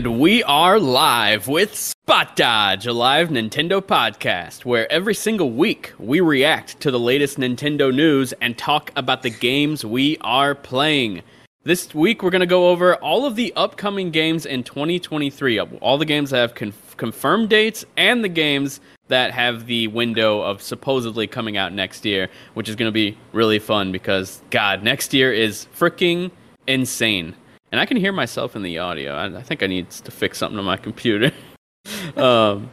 And we are live with Spot Dodge, a live Nintendo podcast where every single week we react to the latest Nintendo news and talk about the games we are playing. This week we're going to go over all of the upcoming games in 2023, uh, all the games that have conf- confirmed dates and the games that have the window of supposedly coming out next year, which is going to be really fun because, God, next year is freaking insane. And I can hear myself in the audio. I, I think I need to fix something on my computer. um,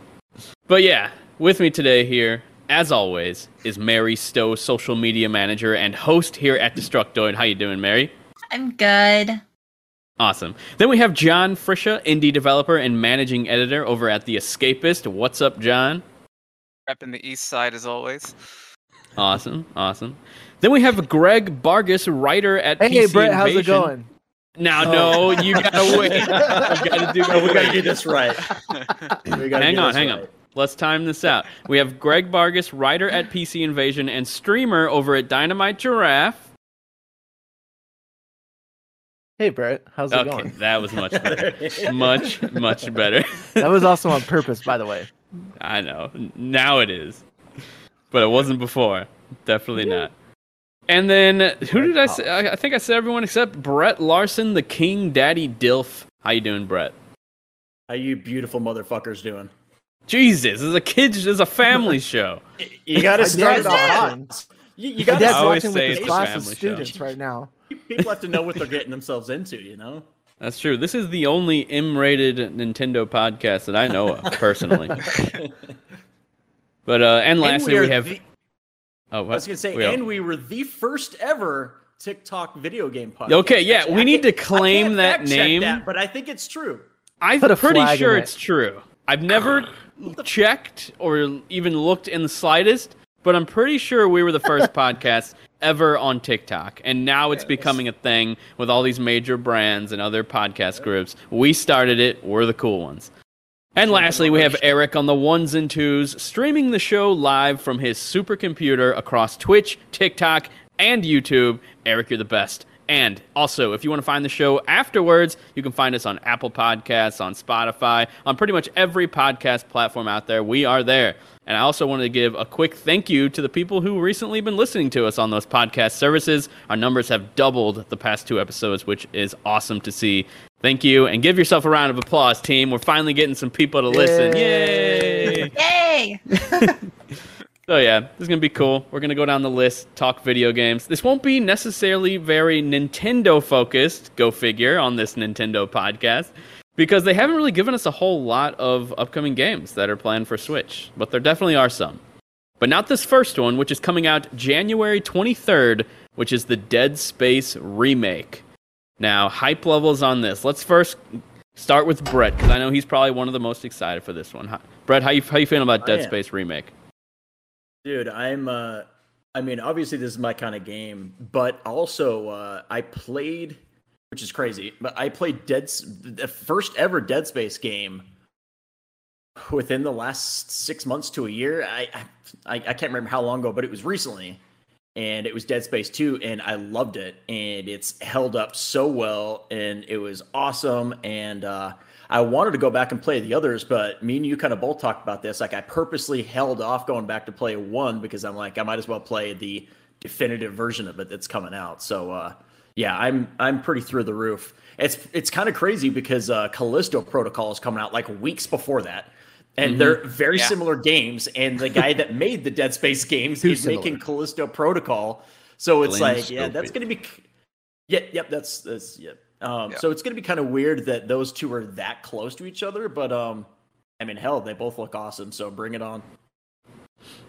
but yeah, with me today here, as always, is Mary Stowe, social media manager and host here at Destructoid. How you doing, Mary? I'm good. Awesome. Then we have John Frisha, indie developer and managing editor over at The Escapist. What's up, John? Repping the east side as always. Awesome, awesome. Then we have Greg Bargus, writer at Hey, PC Brett, how's it going? Now, oh. no, you gotta wait. we gotta do. No, we gotta get this right. Hang on, hang right. on. Let's time this out. We have Greg Bargus, writer at PC Invasion and streamer over at Dynamite Giraffe. Hey, Brett, how's it Okay, going? that was much better. much, much better. That was also on purpose, by the way. I know. Now it is. But it wasn't before. Definitely not. And then who did I say? I I think I said everyone except Brett Larson, the King Daddy Dilf. How you doing, Brett? How you beautiful motherfuckers doing? Jesus, this is a kids, this is a family show. You gotta start dad's it off. You, you gotta dad's I watching say with it's his class of family show. students right now. people have to know what they're getting themselves into. You know. That's true. This is the only M-rated Nintendo podcast that I know of personally. But uh, and lastly, we, we, have. the- oh, I was gonna say, We are- and we were the first ever TikTok video game podcast. Okay, yeah, Actually, we I need to can't- I claim that name. that, but I think it's true. I'm Put pretty flag in sure it. it's true. I've never checked or even looked in the slightest, but I'm pretty sure we were the first podcast ever on TikTok. And now it's becoming a thing with all these major brands and other podcast groups. We started it, we're the cool ones. And lastly, we have Eric on the ones and twos, streaming the show live from his supercomputer across Twitch, TikTok, and YouTube. Eric, you're the best. And also, if you want to find the show afterwards, you can find us on Apple Podcasts, on Spotify, on pretty much every podcast platform out there. We are there. And I also wanted to give a quick thank you to the people who recently been listening to us on those podcast services. Our numbers have doubled the past two episodes, which is awesome to see. Thank you, and give yourself a round of applause, team. We're finally getting some people to listen. Yay! Yay! So yeah, this is gonna be cool. We're gonna go down the list, talk video games. This won't be necessarily very Nintendo focused, go figure, on this Nintendo podcast, because they haven't really given us a whole lot of upcoming games that are planned for Switch. But there definitely are some. But not this first one, which is coming out January 23rd, which is the Dead Space remake. Now, hype levels on this. Let's first start with Brett, because I know he's probably one of the most excited for this one. Brett, how you how you feeling about I Dead. Space remake? Dude, I'm uh I mean, obviously this is my kind of game, but also uh I played which is crazy, but I played Dead the first ever Dead Space game within the last 6 months to a year. I I I can't remember how long ago, but it was recently. And it was Dead Space 2 and I loved it and it's held up so well and it was awesome and uh I wanted to go back and play the others, but me and you kind of both talked about this. Like I purposely held off going back to play one because I'm like, I might as well play the definitive version of it that's coming out. So uh yeah, I'm I'm pretty through the roof. It's it's kind of crazy because uh Callisto Protocol is coming out like weeks before that. And they're very Yeah. similar games, and the guy that made the Dead Space games Too is similar. making Callisto Protocol. So it's Glenn like, yeah, that's gonna be Yep, yep, that's that's yep. Um, Yeah. so it's gonna be kind of weird that those two are that close to each other, but um, I mean, hell, they both look awesome. So bring it on.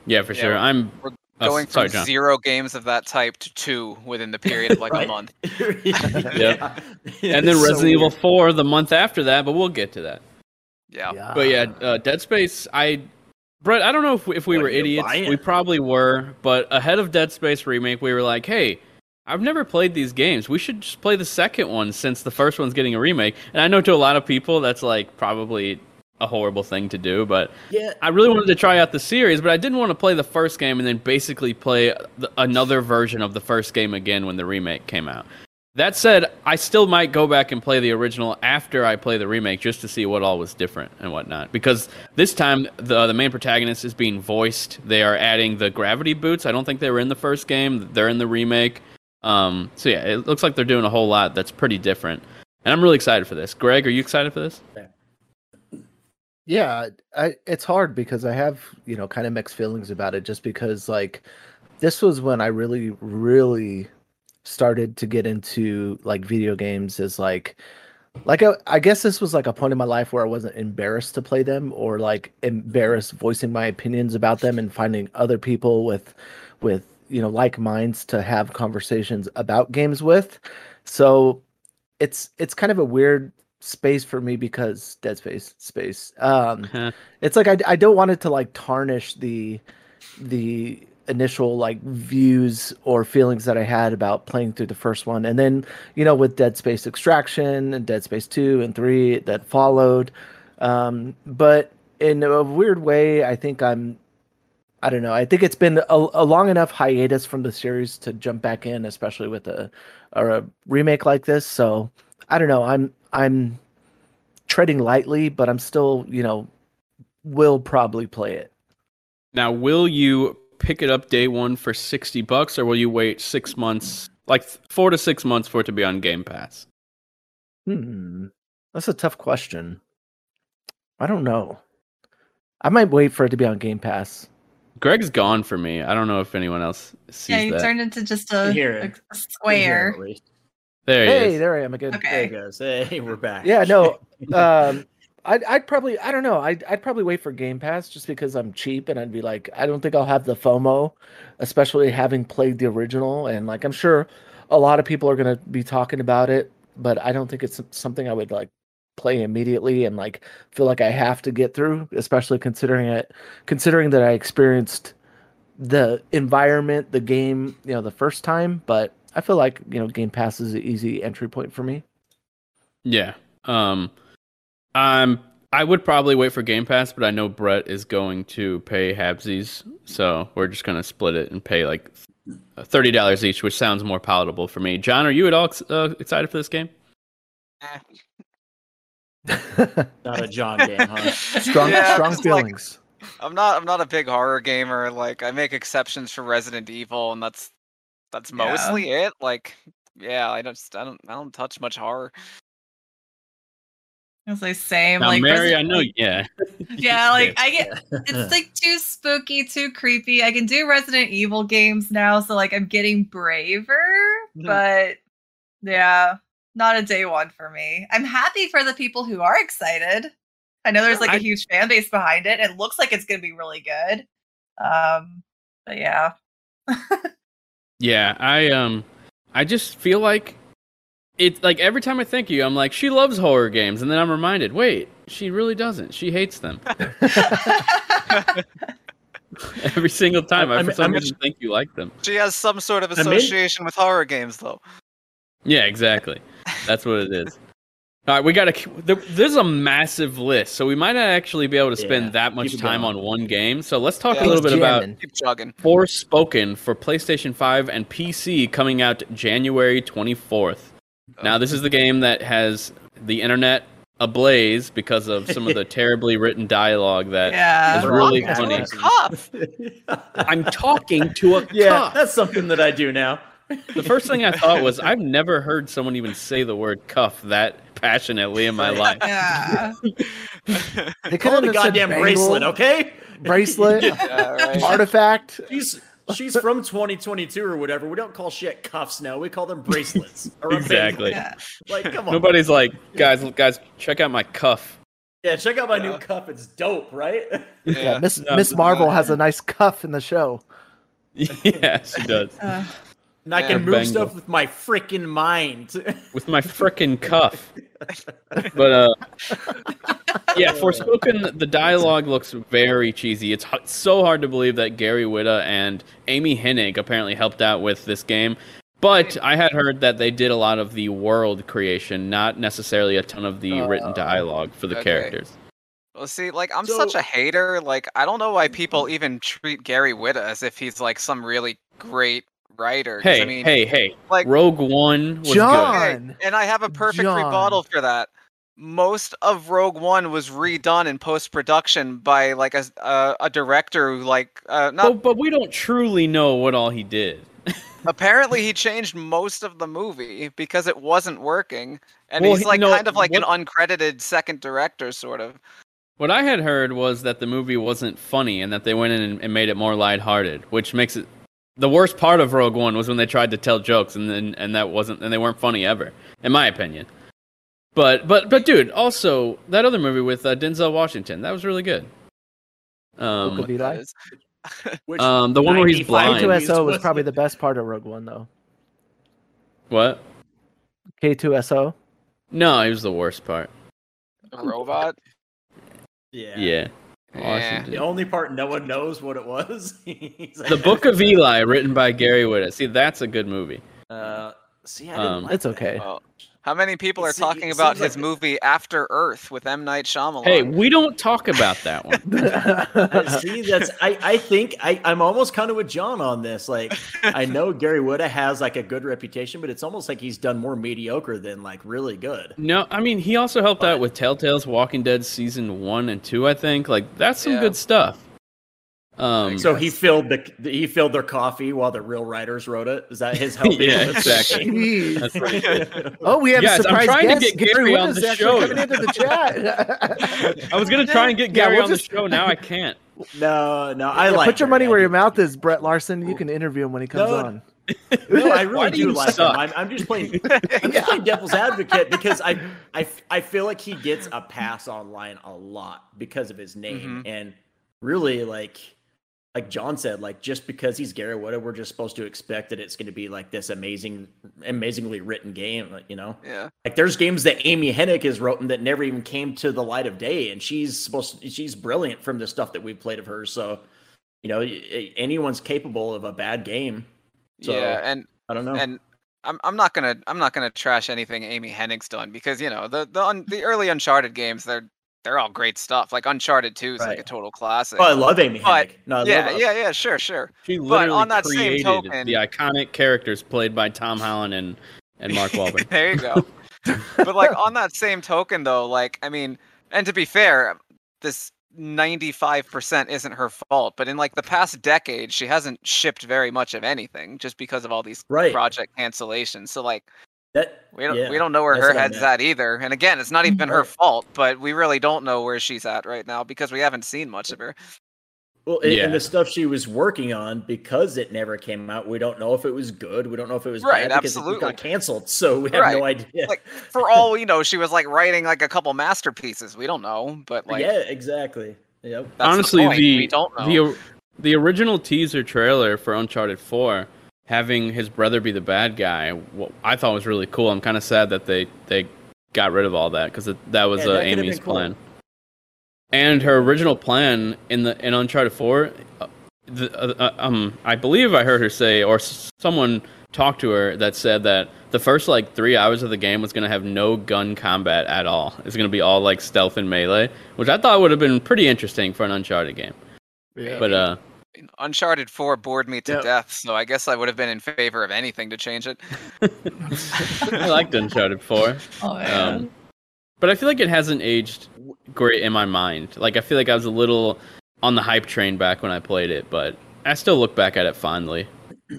Yeah, for Yeah, sure. I'm We're Oh, going sorry, from John. zero games of that type to two within the period of like a month. yeah. and then It's so Resident Evil 4 the month after that, but we'll get to that. Yeah. But yeah, uh, Dead Space. I, Brett, I don't know if we, if we What, were idiots. We probably were, but ahead of Dead Space remake, we were like, hey. I've never played these games. We should just play the second one since the first one's getting a remake. And I know to a lot of people that's like probably a horrible thing to do, but Yeah, I really wanted to try out the series, but I didn't want to play the first game and then basically play the, another version of the first game again when the remake came out. That said, I still might go back and play the original after I play the remake just to see what all was different and whatnot. Because this time the the main protagonist is being voiced. They are adding the gravity boots. I don't think they were in the first game. They're in the remake. Um, so yeah, it looks like they're doing a whole lot that's pretty different. And I'm really excited for this. Greg, are you excited for this? Yeah, I, it's hard because I have, you know, kind of mixed feelings about it just because like this was when I really really started to get into like video games as like like I guess this was like a point in my life where I wasn't embarrassed to play them or like embarrassed voicing my opinions about them and finding other people with with you know like minds to have conversations about games with. So it's it's kind of a weird space for me because Dead Space space. Um it's like I, I don't want it to like tarnish the the initial like views or feelings that I had about playing through the first one. And then, you know, with Dead Space Extraction and Dead Space 2 and 3 that followed. Um, but in a weird way, I think I'm I don't know. I think it's been a, a long enough hiatus from the series to jump back in, especially with a or a remake like this. So I don't know. I'm I'm treading lightly, but I'm still, you know, will probably play it. Now, will you pick it up day one for 60 bucks or will you wait six months, like four to six months for it to be on Game Pass? Hmm. That's a tough question. I don't know. I might wait for it to be on Game Pass. Greg's gone for me. I don't know if anyone else sees that. Yeah, you that. turned into just I a, hear a, it. a square. At least. there he Hey, is. there I am again. Okay. There it goes. Hey, we're back. Yeah, no. Um, I'd, I'd probably, I don't know. I'd, I'd probably wait for Game Pass just because I'm cheap and I'd be like, I don't think I'll have the FOMO, especially having played the original. And like, I'm sure a lot of people are going to be talking about it, but I don't think it's something I would like play immediately and like feel like I have to get through, especially considering it, considering that I experienced the environment, the game, you know, the first time. But I feel like, you know, Game Pass is an easy entry point for me. Yeah. Um, I'm. I would probably wait for Game Pass, but I know Brett is going to pay Habsies, so we're just gonna split it and pay like thirty dollars each, which sounds more palatable for me. John, are you at all ex- uh, excited for this game? Not a John game, huh? strong, Yeah, strong it's like- feelings. I'm not. I'm not a big horror gamer. Like I make exceptions for Resident Evil, and that's that's Yeah. mostly it. Like yeah, I don't. I don't. I don't touch much horror. As I was like, same. Now, like, Mary, I know. Yeah. Yeah, like I get it's like too spooky, too creepy. I can do Resident Evil games now, so like I'm getting braver, Mhm. but yeah, not a day one for me. I'm happy for the people who are excited. I know there's like a I- huge fan base behind it. It looks like it's gonna be really good. Um, but yeah. Yeah, I um I just feel like it's like every time I think of you, I'm like, she loves horror games, and then I'm reminded, wait, she really doesn't. She hates them every single time. I, I'm- for some I'm- reason think you like them. She has some sort of I'm in- association with horror games, though. Yeah, exactly. That's what it is. All right, we got to. There, there's a massive list, so we might not actually be able to spend Yeah, that much time going. on one game. So let's talk Yeah, a little let's bit about jamming. Keep chugging. Forspoken for PlayStation 5 and PC coming out January 24th. Now, this is the game that has the internet ablaze because of some of the terribly written dialogue that Yeah. is really Talking funny. to a cup. I'm talking to a yeah, cup. that's something that I do now. The first thing I thought was I've never heard someone even say the word cuff that passionately in my life. Yeah. They Call it a have said goddamn bangle, bracelet, okay? Bracelet, Yeah, right. artifact. She's she's from 2022 or whatever. We don't call shit cuffs now. We call them bracelets. or Exactly. yeah. Like, come on. Nobody's like, guys, guys, check out my cuff. Yeah, check out my new cuff. It's dope, right? Yeah, Yeah. Miss No, Miss. Marvel has a nice cuff in the show. yeah, she does. Uh, And I can move Bangle. stuff with my freaking mind. with my frickin' cuff. But uh, yeah, Forspoken, the dialogue looks very cheesy. It's h- so hard to believe that Gary Whitta and Amy Hennig apparently helped out with this game. But I had heard that they did a lot of the world creation, not necessarily a ton of the written Uh, dialogue for the okay. characters. Well, see, like I'm So- such a hater. Like I don't know why people even treat Gary Whitta as if he's like some really great writer. 'cause, Hey, I mean, hey, hey! like Rogue One was John. good. Okay, and I have a perfect John. rebuttal for that. Most of Rogue One was redone in post production by like a a, a director who like uh, not But, but we don't truly know what all he did. apparently he changed most of the movie because it wasn't working, and Well, he's like no, kind of like an uncredited second director sort of. What I had heard was that the movie wasn't funny and that they went in and, and made it more lighthearted, which makes it the worst part of Rogue One was when they tried to tell jokes and then and that wasn't and they weren't funny ever, in my opinion. But but but dude, also that other movie with uh, Denzel Washington that was really good. Book Um, of Eli. That is- um, the one where he's 95 blind. movies K2SO was was- probably the best part of Rogue One, though. What? K2SO. No, he was the worst part. a robot. Yeah. Yeah. Yeah. Washington. The only part no one knows what it was. Like, The Book of Eli, written by Gary Whitta. See, that's a good movie. Uh, see, I didn't Um, like It's okay. Well, how many people are It talking about seems like his the- movie After Earth with M Night Shyamalan? Hey, we don't talk about that one. See, that's I. I think I. I'm almost kind of with John on this. Like, I know Gary Whitta has like a good reputation, but it's almost like he's done more mediocre than like really good. No, I mean he also helped out with Telltale's Walking Dead season one and two. I think like that's some Yeah. good stuff. Um, So he filled the he filled their coffee while the real writers wrote it. Is that his help? Yeah, exactly. That's right. Oh, we have Guys, a I'm surprise trying to guest. get Gary on Whitta's the show. coming into the chat. I was gonna try and get Yeah, Gary we'll on just- the show. Now I can't. no, no, I Yeah, like. put your Gary. money I where your mouth is, Brett Larson. You can interview him when he comes No, on. No, I really do, do like suck? him. I'm, I'm just playing. I'm just playing devil's advocate because I, I, I feel like he gets a pass online a lot because of his name, Mhm. and really like, like John said, like just because he's Gary Whitta, we're just supposed to expect that it's going to be like this amazing, amazingly written game. You know, Yeah. like there's games that Amy Hennig has written that never even came to the light of day, and she's supposed to, she's brilliant from the stuff that we've played of hers. So, you know, anyone's capable of a bad game. So yeah, and I don't know. and I'm I'm not gonna I'm not gonna trash anything Amy Hennig's done because you know the the un, the early Uncharted games they're they're all great stuff. Like Uncharted Two is like a total classic. Oh, I love Amy But- Hennig. No, yeah, love yeah, yeah, sure, sure. She But literally on that same created token- the iconic characters played by Tom Holland and and Mark Wahlberg. there you go. but like on that same token though, like I mean, and to be fair, this 95% isn't her fault, but in like the past decade, she hasn't shipped very much of anything just because of all these Right. project cancellations. So like That we don't yeah, we don't know where her head's at either. And again, it's not even her fault, but we really don't know where she's at right now because we haven't seen much of her. Well, and, Yeah. and the stuff she was working on because it never came out, we don't know if it was good. We don't know if it was Right, bad because it absolutely. got canceled. So we have no idea. Like for all we know, she was like writing like a couple masterpieces. We don't know, but like yeah, exactly. Yep. that's the Honestly, point. the we don't know. the the original teaser trailer for Uncharted Four, having his brother be the bad guy, wh- I thought was really cool. I'm kind of sad that they they got rid of all that because that was Yeah, uh, that could've cool. plan. And her original plan in the in Uncharted Four, uh, the, uh, uh, um, I believe I heard her say, or s- someone talked to her that said that the first like three hours of the game was going to have no gun combat at all. It's going to be all like stealth and melee, which I thought would have been pretty interesting for an Uncharted game. Yeah. But uh, Uncharted 4 bored me to Yeah. death, so I guess I would have been in favor of anything to change it. I liked Uncharted Four. Oh man. Um, but I feel like it hasn't aged great in my mind. Like I feel like I was a little on the hype train back when I played it, but I still look back at it fondly.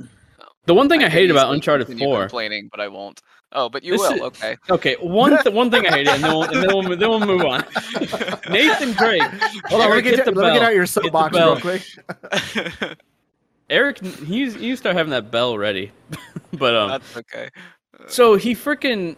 The one thing I, could hate about Uncharted Four. complaining, but I won't. Oh, but you This will. is- Okay. Okay, one th- one thing I hated, and then we'll, and then we'll, then we'll move on. Nathan Drake. Hold on, let me Eric, get, hit the let me get out your Hit the soapbox real quick. Eric, he's you start having that bell ready, but um, That's okay. So he freaking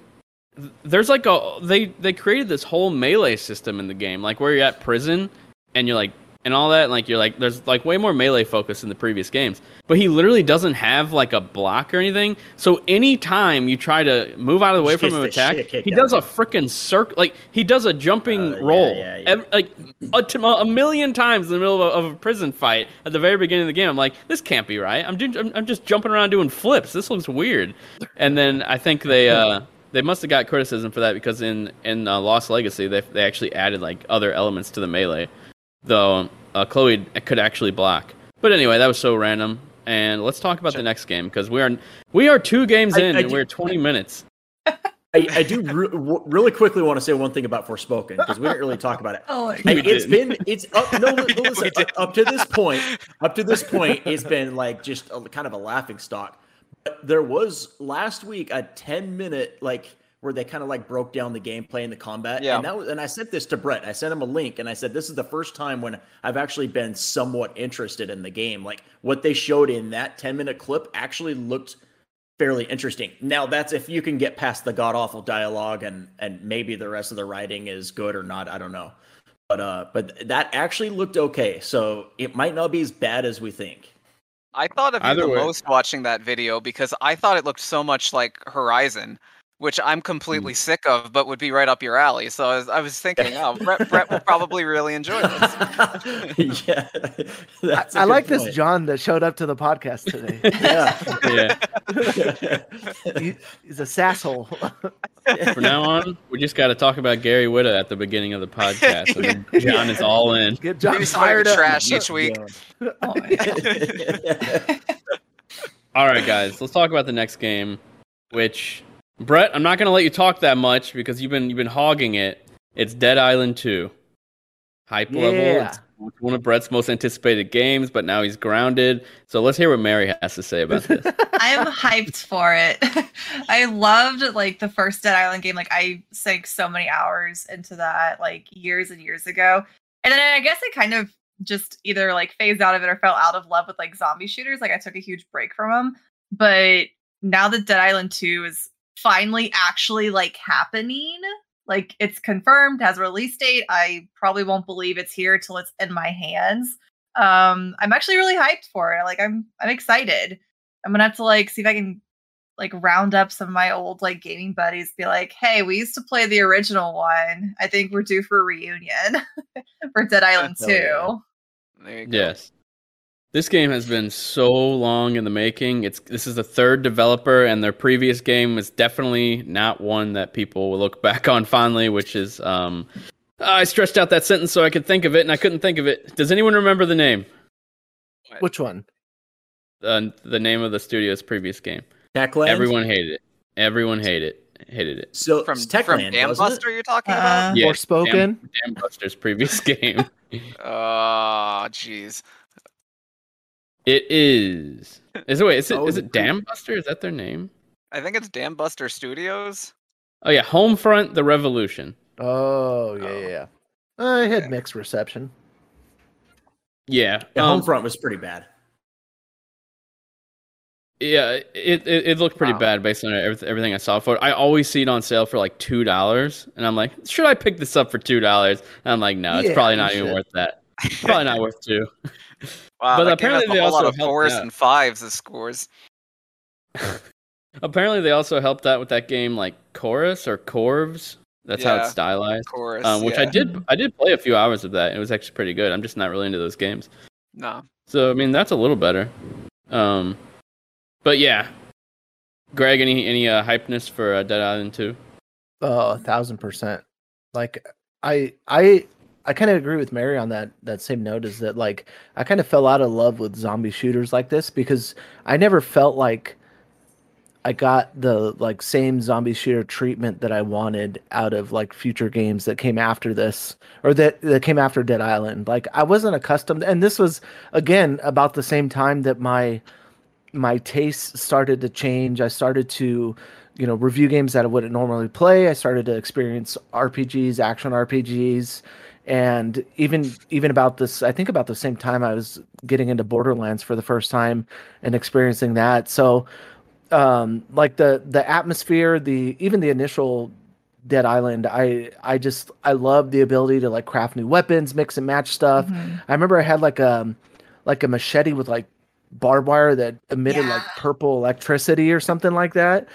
there's like a they they created this whole melee system in the game, like where you're at prison and you're like and all that, like you're like there's like way more melee focus in the previous games. But he literally doesn't have like a block or anything. So anytime you try to move out of the way from an attack, he does a freaking circle like he does a jumping Uh, roll. yeah, yeah. Ev- like a, t- a million times in the middle of a, of a prison fight at the very beginning of the game. I'm like, this can't be right. I'm, do- I'm I'm just jumping around doing flips. This looks weird. And then I think they uh they must have got criticism for that because in in uh, Lost Legacy they they actually added like other elements to the melee, though uh, Chloe could actually block. But anyway, that was so random. and let's talk about the next game because we are we are two games I- in I and do- we're 20 minutes. I, I do re- w- really quickly want to say one thing about Forspoken because we didn't really talk about it. Oh my Hey, We it's did. been it's up no, no, listen, up, up to this point up to this point it's been like just a, kind of a laughing stock but there was last week a 10 minute like where they kind of like broke down the gameplay and the combat Yeah. and that was, and I sent this to Brett I sent him a link and I said this is the first time when I've actually been somewhat interested in the game like what they showed in that 10 minute clip actually looked fairly interesting. Now that's if you can get past the god awful dialogue and and maybe the rest of the writing is good or not. I don't know, but uh, but that actually looked okay. So it might not be as bad as we think. I thought of you the way. most watching that video because I thought it looked so much like Horizon, which I'm Hmm. completely sick of, but would be right up your alley. So I was, I was thinking, oh, Brett, Brett will probably really enjoy this. yeah, I, that's a I good like this. John that showed up to the podcast today. Yeah. he, he's a sasshole. From now on, we just got to talk about Gary Whitta at the beginning of the podcast. And then John is all in. Get John Maybe somebody fired to up. trash each week. Yeah. Oh. All right, guys, let's talk about the next game. Which Brett, I'm not going to let you talk that much because you've been you've been hogging it. It's Dead Island 2. Hype level. Yeah. It's one of Brett's most anticipated games, but now he's grounded. So let's hear what Mary has to say about this. I'm hyped for it. I loved like the first Dead Island game. Like I sank so many hours into that like years and years ago. And then I guess I kind of just either like phased out of it or fell out of love with like zombie shooters. Like I took a huge break from them. But now that Dead Island 2 is finally actually like happening, like it's confirmed, has a release date. I probably won't believe it's here till it's in my hands. Um, I'm actually really hyped for it. Like I'm I'm excited. I'm gonna have to like see if I can like round up some of my old like gaming buddies, be like, hey, we used to play the original one. I think we're due for a reunion for Dead Island Hell 2. yeah. There you go. Yes. This game has been so long in the making. It's this is the third developer, and their previous game was definitely not one that people will look back on fondly. Which is, um, I stretched out that sentence so I could think of it, and I couldn't think of it. Does anyone remember the name? Which one? Uh, the name of the studio's previous game. Techland? Everyone hated it. Everyone hated it. Hated it. So From, it's from Techland, Dam wasn't it? Buster, you're talking Uh, about? Yeah, Forspoken? Damn, Damn Buster's previous game. Oh, jeez. It is. Is it wait? Is it Oh, is it Dambuster? Is that their name? I think it's Dambuster Studios. Oh yeah, Homefront: The Revolution. Oh yeah, Oh. yeah. yeah. I had Okay. mixed reception. Yeah. The um, Homefront was pretty bad. Yeah, it, it it looked pretty Wow. bad based on everything I saw for it. I always see it on sale for like two dollars, and I'm like, should I pick this up for two dollars? And I'm like, no, it's Yeah, probably not even should. worth that. Probably not worth two. Wow, But that game has apparently a they whole lot also of helped fours out. and fives as scores. Apparently, they also helped out with that game like Chorus or Chorvs. That's how it's stylized. Chorus, Um, which I did. I did play a few hours of that. It was actually pretty good. I'm just not really into those games. No. So I mean, that's a little better. Um, but yeah, Greg, any any uh, hypeness for uh, Dead Island Two? Oh, a thousand percent. Like I I I kind of agree with Mary on that that same note is that like I kind of fell out of love with zombie shooters like this because I never felt like I got the like same zombie shooter treatment that I wanted out of like future games that came after this or that that came after Dead Island. Like I wasn't accustomed and this was again about the same time that my my tastes started to change. I started to, you know, review games that I wouldn't normally play. I started to experience RPGs, action RPGs, and even even about this. I think about the same time I was getting into Borderlands for the first time and experiencing that. So, um, like the the atmosphere, the even the initial Dead Island, I I just I love the ability to like craft new weapons, mix and match stuff. Mhm. I remember I had like a like a machete with like barbed wire that emitted like purple electricity or something like that.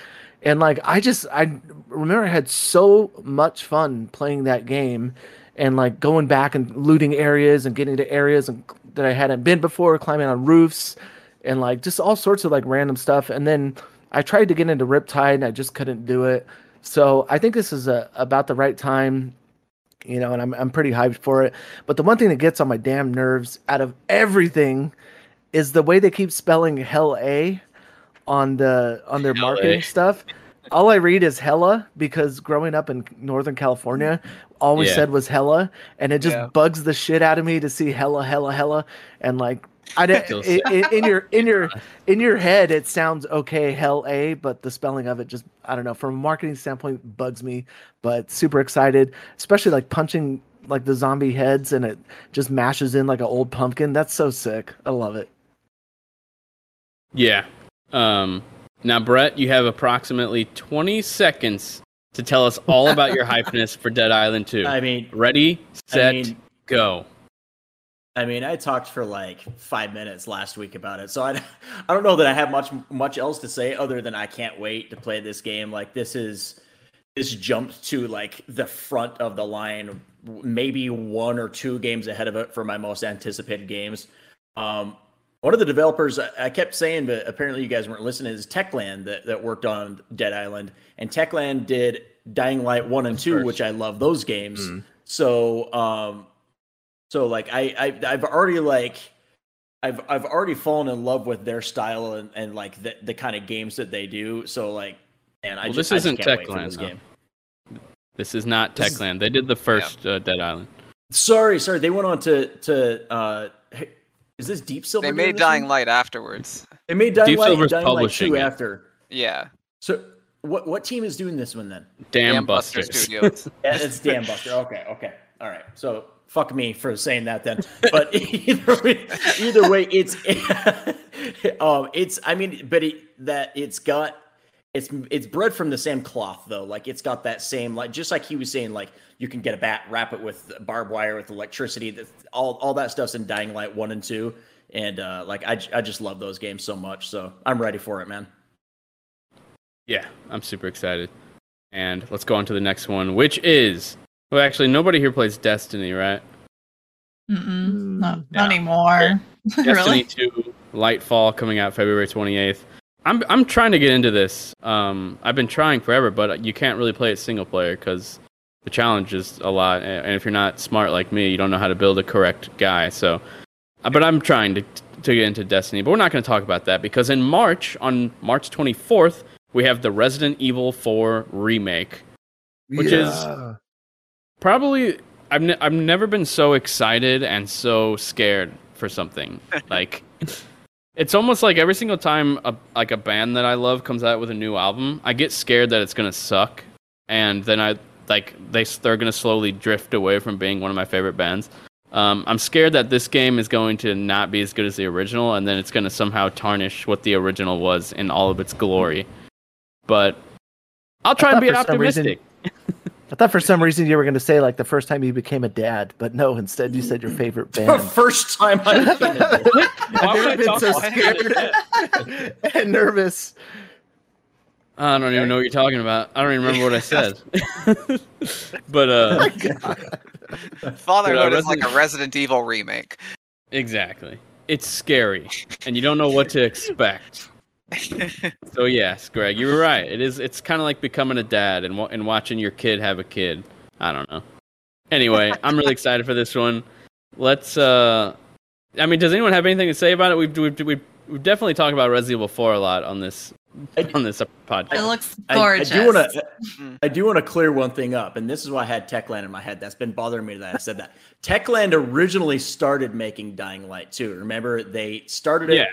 And like I just I remember I had so much fun playing that game and like going back and looting areas and getting to areas and, that I hadn't been before, climbing on roofs and like just all sorts of like random stuff. And then I tried to get into Riptide and I just couldn't do it. So I think this is a, about the right time you know, and I'm I'm pretty hyped for it. But the one thing that gets on my damn nerves out of everything is the way they keep spelling Hell A on the on their Hell marketing stuff. All I read is Hella because growing up in Northern California, all we Yeah. said was Hella, and it just Yeah. bugs the shit out of me to see Hella, Hella, Hella, and like I didn't Feels in, in, in your in your in your head it sounds okay, Hell A, but the spelling of it just I don't know from a marketing standpoint bugs me. But super excited, especially like punching like the zombie heads and it just mashes in like an old pumpkin. That's so sick. I love it. Yeah. Um, now, Brett, you have approximately 20 seconds to tell us all about your hypeness for Dead Island 2. I mean, Ready, set, mean- go. I mean, I talked for like five minutes last week about it, so I, I don't know that I have much much else to say other than I can't wait to play this game. Like this is this jumped to like the front of the line, maybe one or two games ahead of it for my most anticipated games. Um, one of the developers I I kept saying, but apparently you guys weren't listening, is Techland that, that worked on Dead Island, and Techland did Dying Light one and 2, which I love those games. Mm. So, um, so like I, I I've already like I've I've already fallen in love with their style and, and like the the kind of games that they do. So like, and I Well, just this I just isn't can't wait for Techland, this though. game. This is not Techland. They did the first uh, Dead Island. Sorry, sorry. They went on to to uh, hey, is this Deep Silver? They made this Dying? Light afterwards. They made Dying Deep Light Silver's Dying Light publishing two it. after. Yeah. So what what team is doing this one then? Damn, Buster Busters. Studios. Yeah, it's Dambuster. Okay, okay, all right. So fuck me for saying that then. But either way, either way, it's um, it's. I mean, but it, that it's got it's it's bred from the same cloth though. Like it's got that same like just like he was saying like you can get a bat, wrap it with barbed wire with electricity. That all all that stuff's in Dying Light one and two. And uh, like I, j- I just love those games so much, so I'm ready for it, man. Yeah, I'm super excited. And let's go on to the next one, which is. Well, actually, nobody here plays Destiny, right? Mm-mm, not, Yeah. not anymore. Destiny really? 2 Lightfall coming out February 28th. I'm I'm trying to get into this. Um, I've been trying forever, but you can't really play it single player because the challenge is a lot. And if you're not smart like me, you don't know how to build a correct guy. So, uh, but I'm trying to to get into Destiny. But we're not going to talk about that because in March, on March 24th, we have the Resident Evil 4 remake. Which is- Probably, I've ne- I've never been so excited and so scared for something. like, it's almost like every single time a like a band that I love comes out with a new album, I get scared that it's gonna suck, and then I like they they're gonna slowly drift away from being one of my favorite bands. Um, I'm scared that this game is going to not be as good as the original, and then it's going to somehow tarnish what the original was in all of its glory. But I'll try and be optimistic. I thought for some reason you were going to say like the first time you became a dad, but no, instead you said your favorite band. the First time I became a dad. Why would I I've never been so about scared and nervous. I don't even know what you're talking about. I don't even remember what I said. but uh, Fatherhood Yeah, is like a Resident- Resident Evil remake. exactly, it's scary, and you don't know what to expect. So yes, Greg, you were right. It is. It's kind of like becoming a dad and and watching your kid have a kid. I don't know. Anyway, I'm really excited for this one. Let's. uh I mean, does anyone have anything to say about it? We've we've we've, we've definitely talked about Resident Evil 4 a lot on this on this podcast. It looks I, I do want to. Mm. I do want to clear one thing up, and this is why I had Techland in my head. That's been bothering me that I said that. Techland originally started making Dying Light too. Remember, they started it Yeah.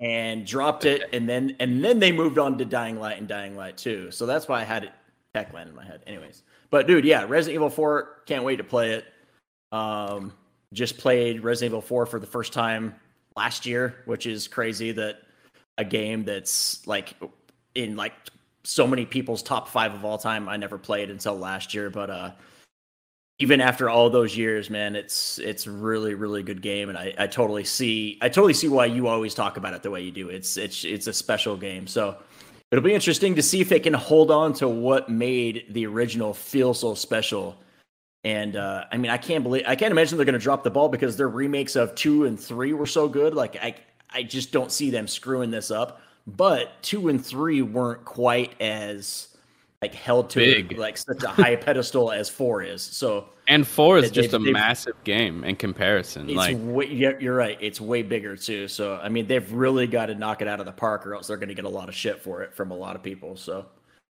And dropped it, and then and then they moved on to Dying Light and Dying Light 2. So that's why I had it Techland in my head. Anyways, but dude, yeah, Resident Evil 4. Can't wait to play it. Um, just played Resident Evil 4 for the first time last year, which is crazy that a game that's like in like so many people's top five of all time. I never played until last year, but uh, even after all those years, man, it's it's really really good game, and I, I totally see I totally see why you always talk about it the way you do. It's it's it's a special game, so it'll be interesting to see if it can hold on to what made the original feel so special. And uh, I mean, I can't believe I can't imagine they're going to drop the ball because their remakes of two and three were so good. Like I I just don't see them screwing this up. But two and three weren't quite as like held to Big. like such a high pedestal as four is. So And four is They- just a they've- massive game in comparison. it's like way, yeah, you're right. It's way bigger too. So I mean, they've really got to knock it out of the park, or else they're going to get a lot of shit for it from a lot of people. So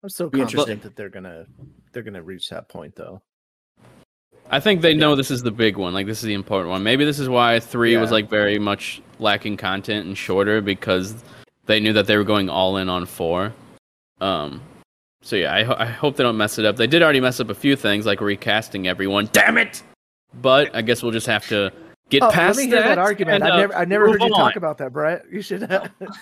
I'm so Be interesting. confident that they're gonna they're gonna reach that point though. I think they know this is the big one. Like this is the important one. Maybe this is why three was like very much lacking content and shorter because they knew that they were going all in on four. Um, so yeah, I, ho- I hope they don't mess it up. They did already mess up a few things like recasting everyone. Damn it! But I guess we'll just have to get Oh, past let me hear that, that argument. and, I uh, never I never heard you on. talk about that, Brett. You should.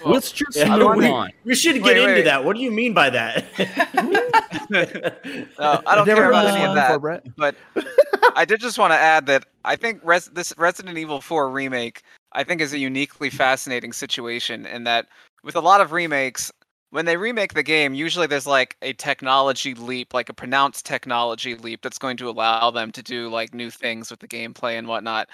Let's just Yeah, move we, on. we should get Wait, into wait. that. What do you mean by that? No, I don't never care about any of that. before, Brett. But I did just want to add that I think Res- this Resident Evil 4 remake, I think, is a uniquely fascinating situation in that with a lot of remakes, when they remake the game, usually there's like a technology leap, like a pronounced technology leap that's going to allow them to do like new things with the gameplay and whatnot.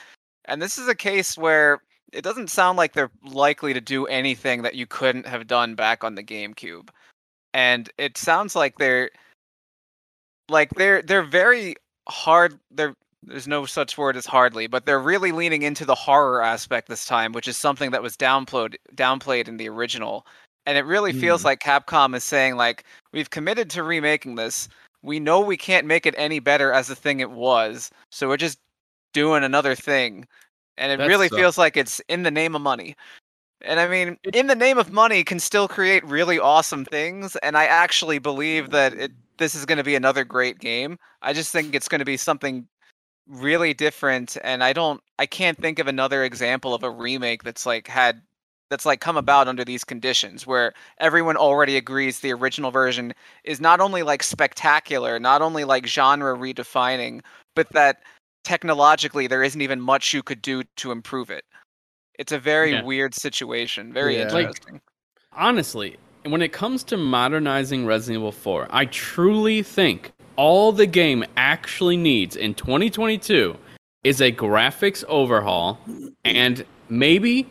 And this is a case where it doesn't sound like they're likely to do anything that you couldn't have done back on the GameCube. And it sounds like they're like they're they're very hard they're there's no such word as hardly, but they're really leaning into the horror aspect this time, which is something that was downplayed downplayed in the original. And it really feels Mm. like Capcom is saying like we've committed to remaking this. We know we can't make it any better as the thing it was, so we're just doing another thing. And it That really sucks. feels like it's in the name of money. And I mean, in the name of money can still create really awesome things, and I actually believe that it this is going to be another great game. I just think it's going to be something really different and I don't I can't think of another example of a remake that's like had that's like come about under these conditions where everyone already agrees the original version is not only like spectacular, not only like genre redefining, but that technologically there isn't even much you could do to improve it. It's a very Yeah. weird situation, very Yeah. Like- interesting. honestly, when it comes to modernizing Resident Evil 4, I truly think all the game actually needs in 2022 is a graphics overhaul mm. and maybe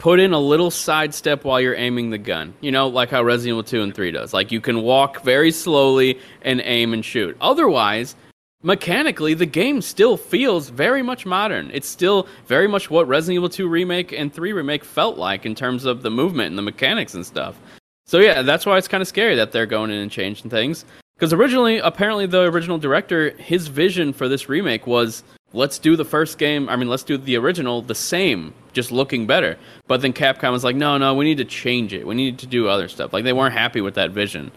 put in a little sidestep while you're aiming the gun. You know, like how Resident Evil 2 and 3 does. Like you can walk very slowly and aim and shoot. Otherwise, mechanically the game still feels very much modern. It's still very much what Resident Evil 2 remake and 3 remake felt like in terms of the movement and the mechanics and stuff. So yeah, that's why it's kind of scary that they're going in and changing things. Because originally, apparently, the original director, his vision for this remake was let's do the first game. I mean, let's do the original the same, just looking better. But then Capcom was like, no, no, we need to change it. We need to do other stuff. Like they weren't happy with that vision.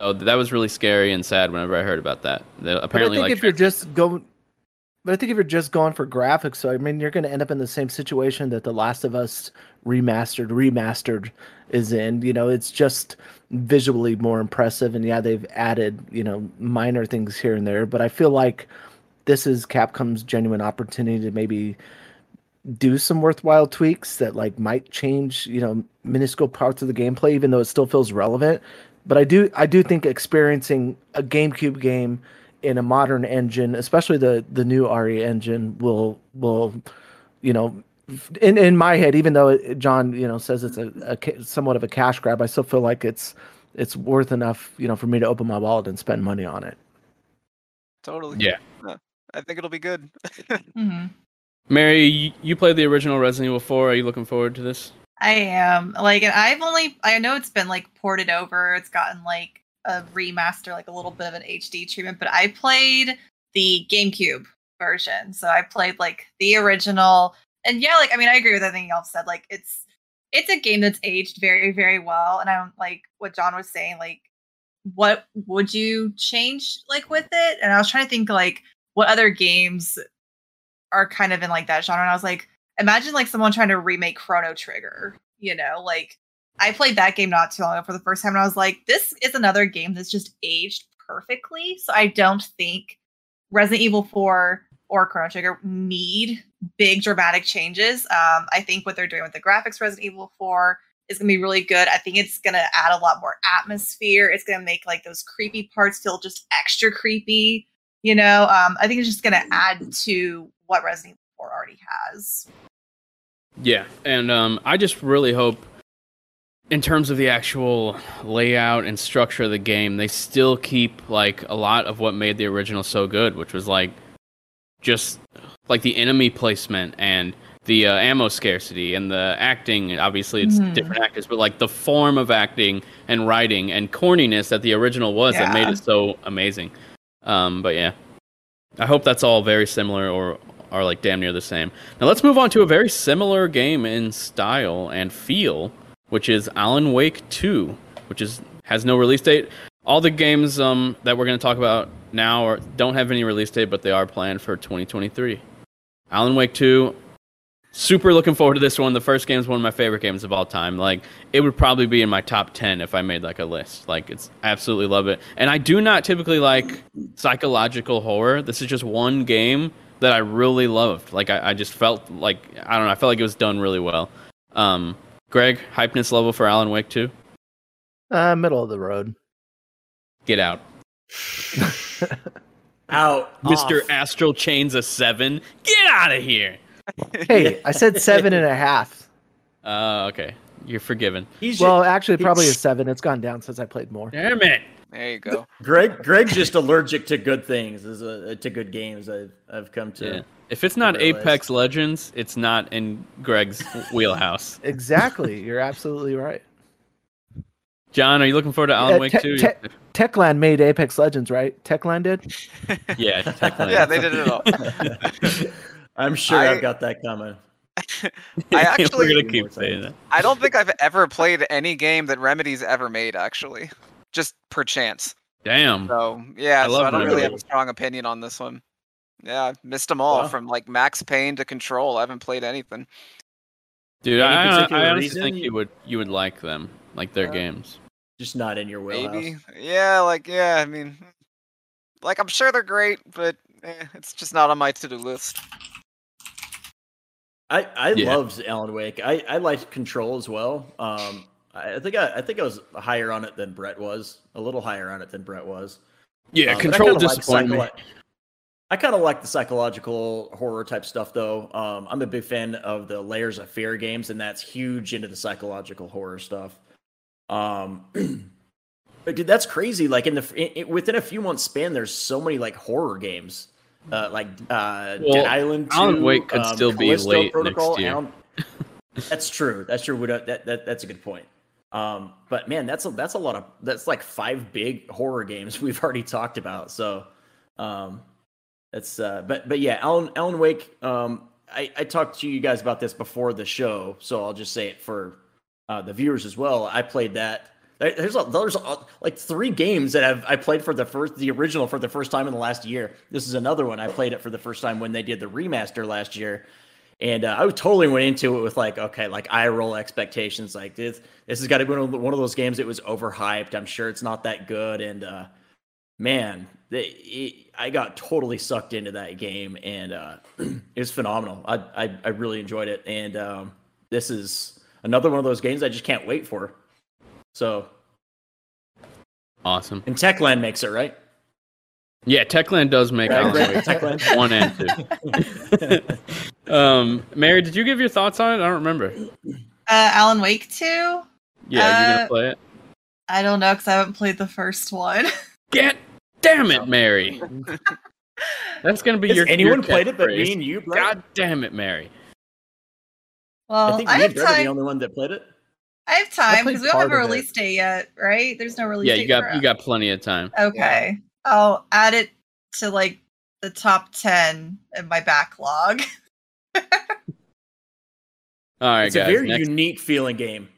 So that was really scary and sad whenever I heard about that. They, But I think like if you're just going, but I think if you're just going for graphics, so I mean, you're going to end up in the same situation that The Last of Us remastered, remastered is in. You know, it's just visually more impressive, and yeah, they've added you know minor things here and there, but I feel like this is Capcom's genuine opportunity to maybe do some worthwhile tweaks that like might change you know minuscule parts of the gameplay even though it still feels relevant but i do i do think experiencing a gamecube game in a modern engine especially the the new re engine will will you know in in my head even though it, john you know says it's a, a somewhat of a cash grab i still feel like it's it's worth enough you know for me to open my wallet and spend money on it Totally. Yeah. I think it'll be good. hmm Mary, you, you played the original Resident Evil 4. Are you looking forward to this? I am like, I've only I know it's been like ported over. It's gotten like a remaster, like a little bit of an HD treatment. But I played the GameCube version, so I played like the original. And yeah, like I mean, I agree with everything y'all said. Like it's it's a game that's aged very very well, and I'm like what John was saying. Like, what would you change like with it? And I was trying to think like what other games are kind of in like that genre. And I was like, imagine like someone trying to remake Chrono Trigger, you know, like I played that game not too long ago for the first time and I was like, this is another game that's just aged perfectly. So I don't think Resident Evil 4 or Chrono Trigger need big dramatic changes. Um, I think what they're doing with the graphics Resident Evil 4 is gonna be really good. I think it's gonna add a lot more atmosphere. It's gonna make like those creepy parts feel just extra creepy. You know, um, I think it's just gonna add to what Resident Evil 4 already has. Yeah, and um, I just really hope in terms of the actual layout and structure of the game, they still keep like a lot of what made the original so good, which was like just like the enemy placement and the uh, ammo scarcity and the acting. Obviously, it's Mhm. different actors, but like the form of acting and writing and corniness that the original was that made it so amazing. Um, but yeah, I hope that's all very similar or are like damn near the same. Now let's move on to a very similar game in style and feel, which is Alan Wake 2, which is has no release date. All the games um, that we're going to talk about now are, don't have any release date, but they are planned for 2023. Alan Wake 2, super looking forward to this one. The first game is one of my favorite games of all time. Like it would probably be in my top 10 if I made like a list. Like it's absolutely love it. And I do not typically like psychological horror. This is just one game that I really loved. Like I, I just felt like I don't know, I felt like it was done really well. Um Greg, hypeness level for Alan Wake 2? Uh, middle of the road. Get out. Out, Mr. off. Astral Chains a 7. Get out of here. Hey, I said seven and a half. Uh okay. You're forgiven. He's Well, actually, probably a seven. It's gone down since I played more. Damn it. There you go. Greg. Greg's just allergic to good things, is a, to good games. I've I've come to. Yeah. If it's not realize. Apex Legends, it's not in Greg's wheelhouse. Exactly. You're absolutely right. John, are you looking forward to Alan Yeah, Wake te- 2? te- Techland made Apex Legends, right? Techland did. yeah, Techland. yeah, they did it all. I'm sure I- I, have got that coming. I We're actually, gonna keep saying that. I don't think I've ever played any game that Remedy's ever made. Actually, just per chance. Damn. So yeah, I so love I don't really have a strong opinion on this one. Yeah, I've missed them all Wow. from like Max Payne to Control. I haven't played anything. Dude, Any I, I, particular honestly reason think you- you would you would like them, like their Uh, games. Just not in your wheelhouse. Maybe. Yeah, like yeah. I mean, like I'm sure they're great, but eh, it's just not on my to-do list. I, I Yeah. loved Alan Wake. I, I liked Control as well. Um, I, I think I, I think I was higher on it than Brett was. A little higher on it than Brett was. Yeah, Um, Control disappointed psycholo- I kind of like the psychological horror type stuff, though. Um, I'm a big fan of the Layers of Fear games, and that's huge into the psychological horror stuff. Um, but dude, that's crazy. Like in the in- within a few months span, there's so many like horror games, uh, like uh, Well, Dead Island. 2, Alan Wake could um, still be Callisto late next Protocol, year. Alan- that's true. That's true. We That, that that's a good point. Um, but man, that's a that's a lot of that's like five big horror games we've already talked about. So, um, that's uh, but but yeah, Alan Alan Wake. Um, I I talked to you guys about this before the show, so I'll just say it for uh, the viewers as well. I played that. There- There's a, there's a, like three games that I've I played for the first the original for the first time in the last year. This is another one I played it for the first time when they did the remaster last year. And uh, I totally went into it with like, okay, like eye roll expectations. Like this, this has got to be one of, one of those games that was overhyped. I'm sure it's not that good. And uh, man, they, it, I got totally sucked into that game, and uh, it was phenomenal. I, I I really enjoyed it. And um, this is another one of those games I just can't wait for. So, Awesome. and Techland makes it right. Yeah, Techland does make Right, Alan right, Wake Techland. one and two. um, Mary, did you give your thoughts on it? I don't remember. Uh, Alan Wake 2? Yeah, you're gonna Uh, play it. I don't know because I haven't played the first one. Get, damn it, Mary. That's gonna be Has your. anyone your played it but catchphrase. me and you? Brett? God damn it, Mary. well, I I, think me and Brett are the only one that played it. I have time because we don't have a of it. release date yet, right? There's no release Yeah, date. you got for- you got plenty of time. Okay. I'll add it to like the top 10 in my backlog. All right, it's guys. a very next- unique feeling game.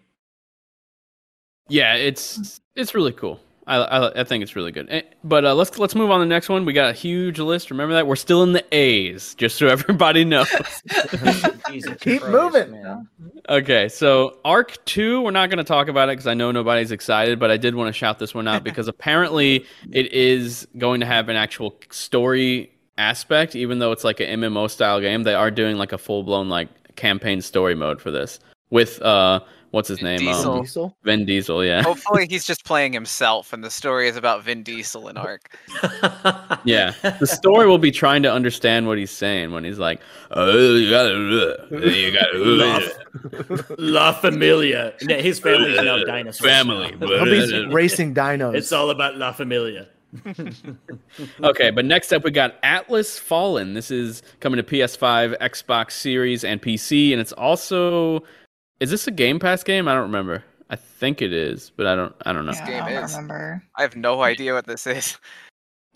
Yeah, it's it's really cool. I, I, I think it's really good. Eh, But uh, let's let's move on to the next one. We got a huge list. Remember that we're still in the A's, just so everybody knows. Jesus Keep Christ, moving. man. okay, so Ark Two, we're not going to talk about it because I know nobody's excited, but I did want to shout this one out because apparently it is going to have an actual story aspect, even though it's like an MMO style game. They are doing like a full blown like campaign story mode for this. with uh, what's his Vin name? Diesel. Um, Diesel. Vin Diesel. Yeah, Hopefully, he's just playing himself, and the story is about Vin Diesel and Ark. yeah. The story will be trying to understand what he's saying when he's like, "Oh, you got, you got La Familia. Yeah, His family is now dinosaurs. family." now. He'll be racing dinos. It's all about La Familia. Okay, but next up we got Atlas Fallen. This is coming to PS5, Xbox Series, and PC, and it's also is this a Game Pass game? I don't remember. I think it is, but I don't. I don't know. Yeah, game I don't is. remember. I have no idea what this is.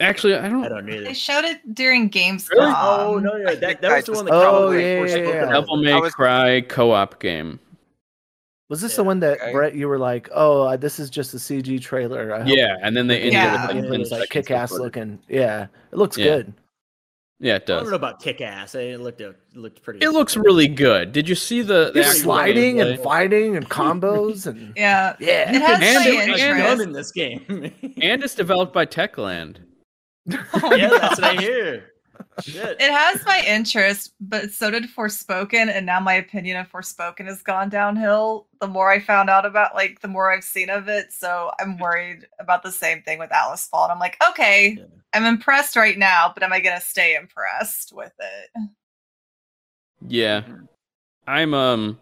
Actually, I don't. I don't either. They showed it during Gamescom. Really? Oh no, yeah, that, that was the one that Oh, probably yeah, first yeah, spoke yeah. about Devil. May was- Cry co-op game. Was this Yeah. the one that Okay. Brett? You were like, "Oh, uh, this is just a CG trailer." I hope Yeah, and then they ended Yeah. it with like it was like kick ass looking. Yeah, it looks Yeah. good. Yeah, it does. I don't know about kick ass. It looked it looked pretty. It looks really good. Did you see the, the sliding and fighting and combos and Yeah. yeah. It has And my it- Like interest. in this game. and it's developed by Techland. Oh yeah, that's what I hear. Shit. It has my interest, but so did Forspoken, and now my opinion of Forspoken has gone downhill. The more I found out about, like, the more I've seen of it, so I'm worried about the same thing with Atlas Fallen. I'm like, okay, Yeah. I'm impressed right now, but am I gonna stay impressed with it? Yeah, I'm um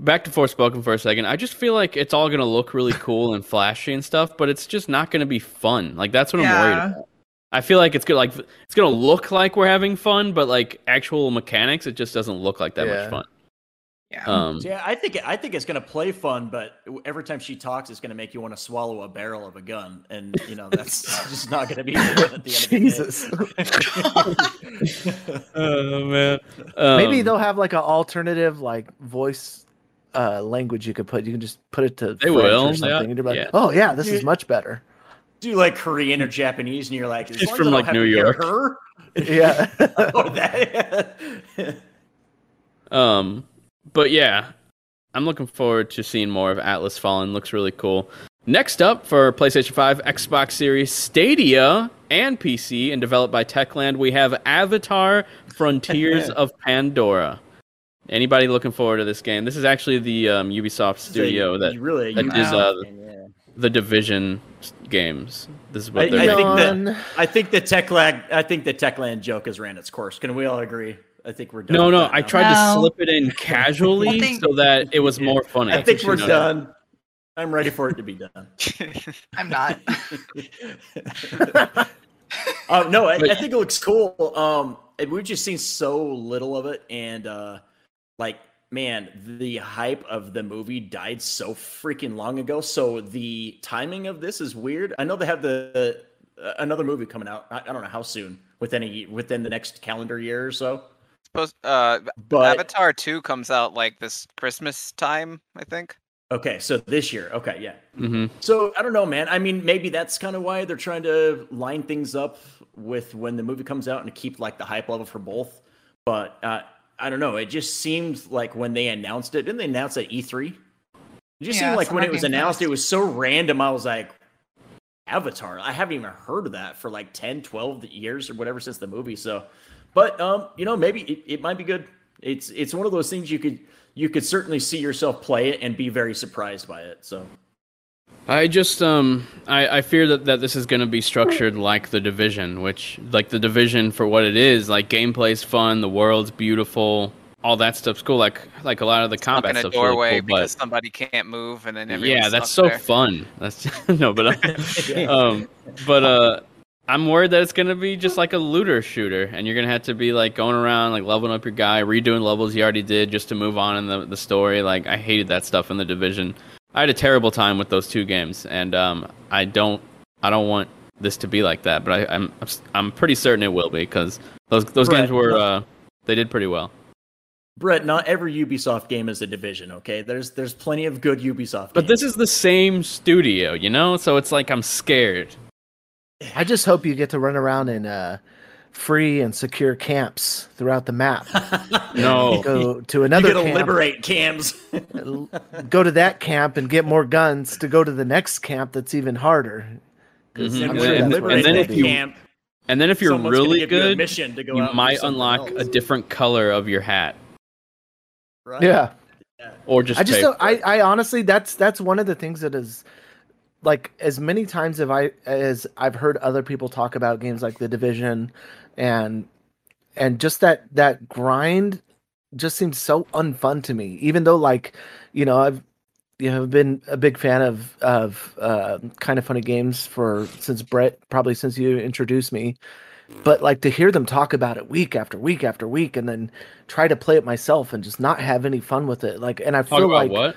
back to Forspoken for a second. I just feel like it's all gonna look really cool and flashy and stuff, but it's just not gonna be fun. Like that's what I'm worried about. I feel like it's gonna like it's gonna look like we're having fun, but like actual mechanics, it just doesn't look like that Yeah. much fun. Yeah. Um, Yeah, I think I think it's gonna play fun, but every time she talks, it's gonna make you want to swallow a barrel of a gun, and you know that's just not gonna be fun at the end Jesus. of the day. oh man, Maybe Um, they'll have like an alternative like voice uh language you could put. You can just put it to They French will, or yeah, something. And you're like, yeah. oh yeah, this is much better. Do like Korean or Japanese, and you're like, She's from, like, New York. Her? Yeah. oh, that. Um, but yeah, I'm looking forward to seeing more of Atlas Fallen. Looks really cool. Next up for PlayStation 5, Xbox Series, Stadia, and PC, and developed by Techland, we have Avatar: Frontiers of Pandora. Anybody looking forward to this game? This is actually the um, Ubisoft studio that really that did, uh, yeah. the Division games. This is what I- they're I making. think that- Done. I think the Techland. I think the Techland joke has ran its course. Can we all agree? I think we're done. No, no, that I now. tried to slip it in casually think- so that it was more funny. I think we're You know? done. I'm ready for it to be done. I'm not. uh, no, I, I think it looks cool. Um, we've just seen so little of it, and uh, like, man, the hype of the movie died so freaking long ago. So the timing of this is weird. I know they have the uh, another movie coming out. I, I don't know how soon, within a within the next calendar year or so. Suppose uh, But Avatar 2 comes out like this Christmas time, I think. okay, so this year, okay, yeah. Mhm. So I don't know, man. I mean, maybe that's kind of why they're trying to line things up with when the movie comes out and keep like the hype level for both. But uh, I don't know. It just seemed like when they announced it, didn't they announce at E3? It just Yeah, seemed like when it was announced, Fest. it was so random. I was like, Avatar. I haven't even heard of that for like 10, 12 years or whatever since the movie. So, but um, you know, maybe it, it might be good. It's it's one of those things you could you could certainly see yourself play it and be very surprised by it. So. I just um I, I fear that, that this is gonna be structured like the division, which like the division for what it is, like gameplay's fun, the world's beautiful, all that stuff's cool. Like like a lot of the Stuck combat in a stuff's doorway really cool, because but somebody can't move and then yeah, that's so there. fun. That's no, but uh, um, but uh, I'm worried that it's gonna be just like a looter shooter, and you're gonna have to be like going around like leveling up your guy, redoing levels you already did just to move on in the the story. Like I hated that stuff in the division. I had a terrible time with those two games, and um, I don't I don't want this to be like that. But I, I'm I'm pretty certain it will be because those those Right. games were uh, they did pretty well. Brett, not every Ubisoft game is a division, okay? There's there's plenty of good Ubisoft But games. this is the same studio, you know, so it's like I'm scared. I just hope you get to run around and uh, free and secure camps throughout the map. No. Go to You're another gonna camp, liberate cams. go to that camp and get more guns to go to the next camp that's even harder. 'Cause Mhm. I'm And sure then- that's and then if you- camp, And then if you're really give you a good, mission to go you out and might something unlock a different color of your hat. right? yeah, or just I just don't, I. I honestly that's that's one of the things that is like as many times as I as I've heard other people talk about games like the division and and just that that grind just seems so unfun to me even though like you know I've you know been a big fan of of uh, kind of funny games for since Brett probably since you introduced me but like to hear them talk about it week after week after week and then try to play it myself and just not have any fun with it like and I Talk feel about like what?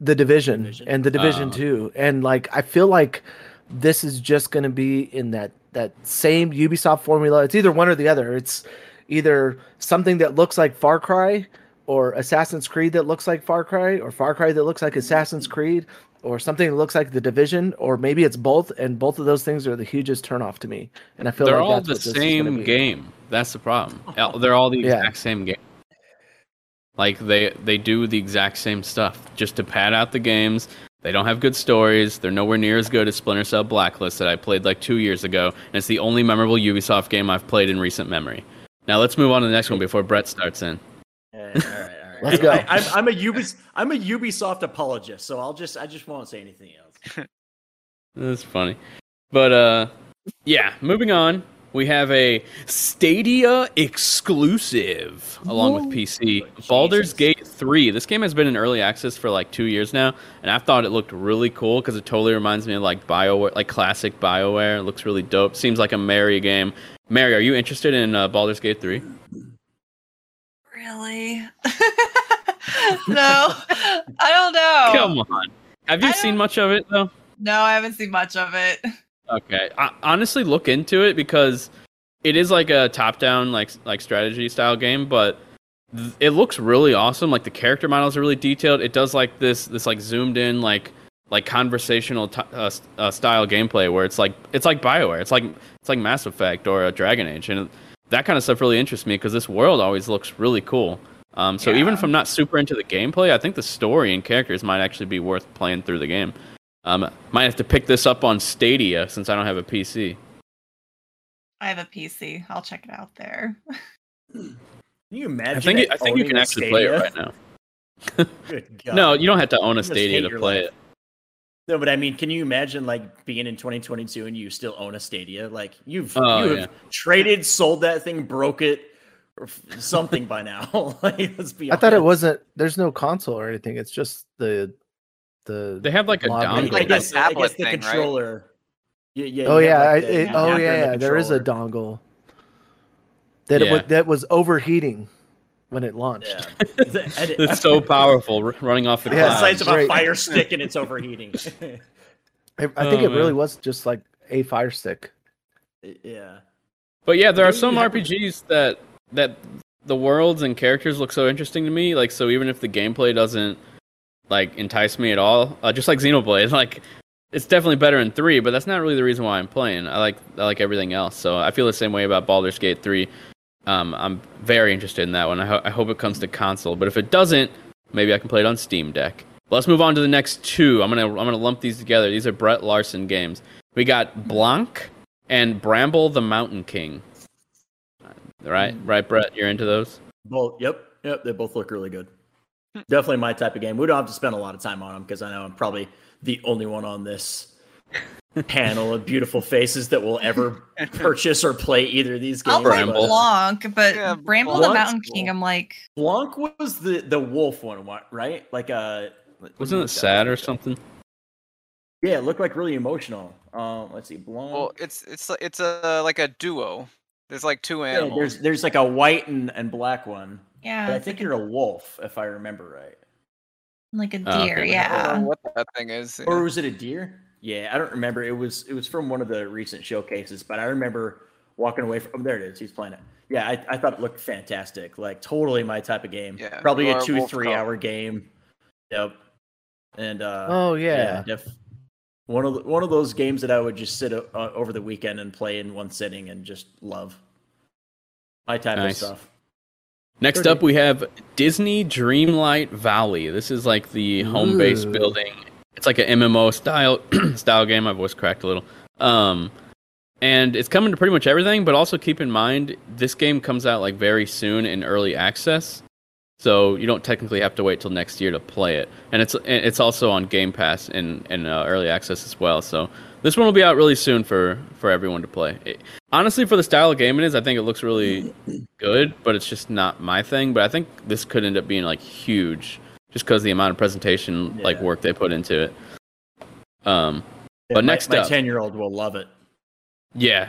the division, Division. and the division Oh. too and like i feel like this is just going to be in that that same ubisoft formula it's either one or the other it's either something that looks like far cry or assassin's creed that looks like far cry or far cry that looks like assassin's creed or something that looks like the division or maybe it's both and both of those things are the hugest turnoff to me and i feel They're like all that's the what this is gonna same game. That's the problem. They're all the Yeah. exact same game. Like they they do the exact same stuff just to pad out the games. They don't have good stories. They're nowhere near as good as Splinter Cell Blacklist that I played like two years ago, and it's the only memorable Ubisoft game I've played in recent memory. Now let's move on to the next one before Brett starts in. All right, all right, all right. Let's go. I, I'm, I'm a Ubis, I'm a Ubisoft apologist, so I'll just I just won't say anything else. That's funny. But uh yeah, moving on. We have a Stadia exclusive along with PC. Jesus. Baldur's Gate 3. This game has been in early access for like 2 years now, and I thought it looked really cool cuz it totally reminds me of like BioWare, like classic BioWare. It looks really dope. Seems like a Mary game. Mary, are you interested in uh, Baldur's Gate 3? Really? no, I don't know. Come on. Have you I seen don't- much of it though? No, I haven't seen much of it. Okay. I, honestly, look into it because it is like a top-down like like strategy style game, but th- it looks really awesome. Like the character models are really detailed. It does like this this like zoomed in like like conversational t- uh, uh, style gameplay where it's like it's like Bioware. It's like it's like Mass Effect or a Dragon Age, and that kind of stuff really interests me because this world always looks really cool. Um, so even if I'm not super into the gameplay, I think the story and characters might actually be worth playing through the game. Um, might have to pick this up on Stadia since I don't have a PC. I have a PC. I'll check it out there. Can you imagine? I think it, it I think you can a actually play it right now. Good God. No, you don't have to own a Stadia to play life. it. No, but I mean, can you imagine like being in 2022 and you still own a Stadia? Like you've Oh, you have yeah. traded, sold that thing, broke it, or something by now. like, let's be. i thought it wasn't there's no console or anything it's just the the They have like a Log I, dongle. I Like guess, the I guess the thing, right? controller. Yeah, yeah. oh yeah, like, the it, oh yeah, the. There is a dongle that Yeah. was, that was overheating when it launched. Yeah. It's so powerful, running off the Yeah, the size of a Right. fire stick and it's overheating. I, I think Oh, it really was just like a fire stick. yeah. But yeah, there are some you RPGs that that the worlds and characters look so interesting to me. Like, so even if the gameplay doesn't like entice me at all, uh, just like Xenoblade, like it's definitely better in three. But that's not really the reason why I'm playing. I like I like everything else. So I feel the same way about Baldur's Gate three. Um, I'm very interested in that one. I, ho- I hope it comes to console. But if it doesn't, maybe I can play it on Steam Deck. Let's move on to the next two. I'm gonna I'm gonna lump these together. These are Brett Larson games. We got Blanc and Bramble the Mountain King. Right, right, Brett. You're into those. Both. Yep. Yep. They both look really good. Definitely my type of game. We don't have to spend a lot of time on them because I know I'm probably the only one on this panel of beautiful faces that will ever purchase or play either of these games. I'll play Blanc, but Yeah, Bramble the Mountain cool. King, I'm like, Blanc was the the wolf one, right? Like a Wasn't it sad or something? Yeah, it looked like really emotional. Um, let's see, Blanc. Well, it's it's it's a like a duo. There's like two yeah, animals. there's there's like a white and, and black one. Yeah, But I think like, you're a wolf, if I remember right. like a Oh, deer. okay. I don't Yeah, know what that thing is. Or was it a deer? Yeah, I don't remember. It was it was from one of the recent showcases, but I remember walking away from. Oh, there it is. He's playing it. Yeah, I, I thought it looked fantastic. Like totally my type of game. Yeah, Probably a two three cub. hour game. Yep. And uh, Oh yeah. def- one of the, one of those games that I would just sit o- uh, over the weekend and play in one sitting and just love. My type Nice. of stuff. Next up, we have Disney Dreamlight Valley. This is like the home base building. It's like an MMO style style game. My voice cracked a little. Um, and it's coming to pretty much everything. But also keep in mind, this game comes out like very soon in early access. so you don't technically have to wait till next year to play it. And it's it's also on Game Pass in in uh, early access as well. So this one will be out really soon for for everyone to play. It, honestly, for the style of game it is, I think it looks really good, but it's just not my thing. But I think this could end up being like huge, just because the amount of presentation like work they put into it. Um, Yeah, But my, next my ten year old will love it. yeah,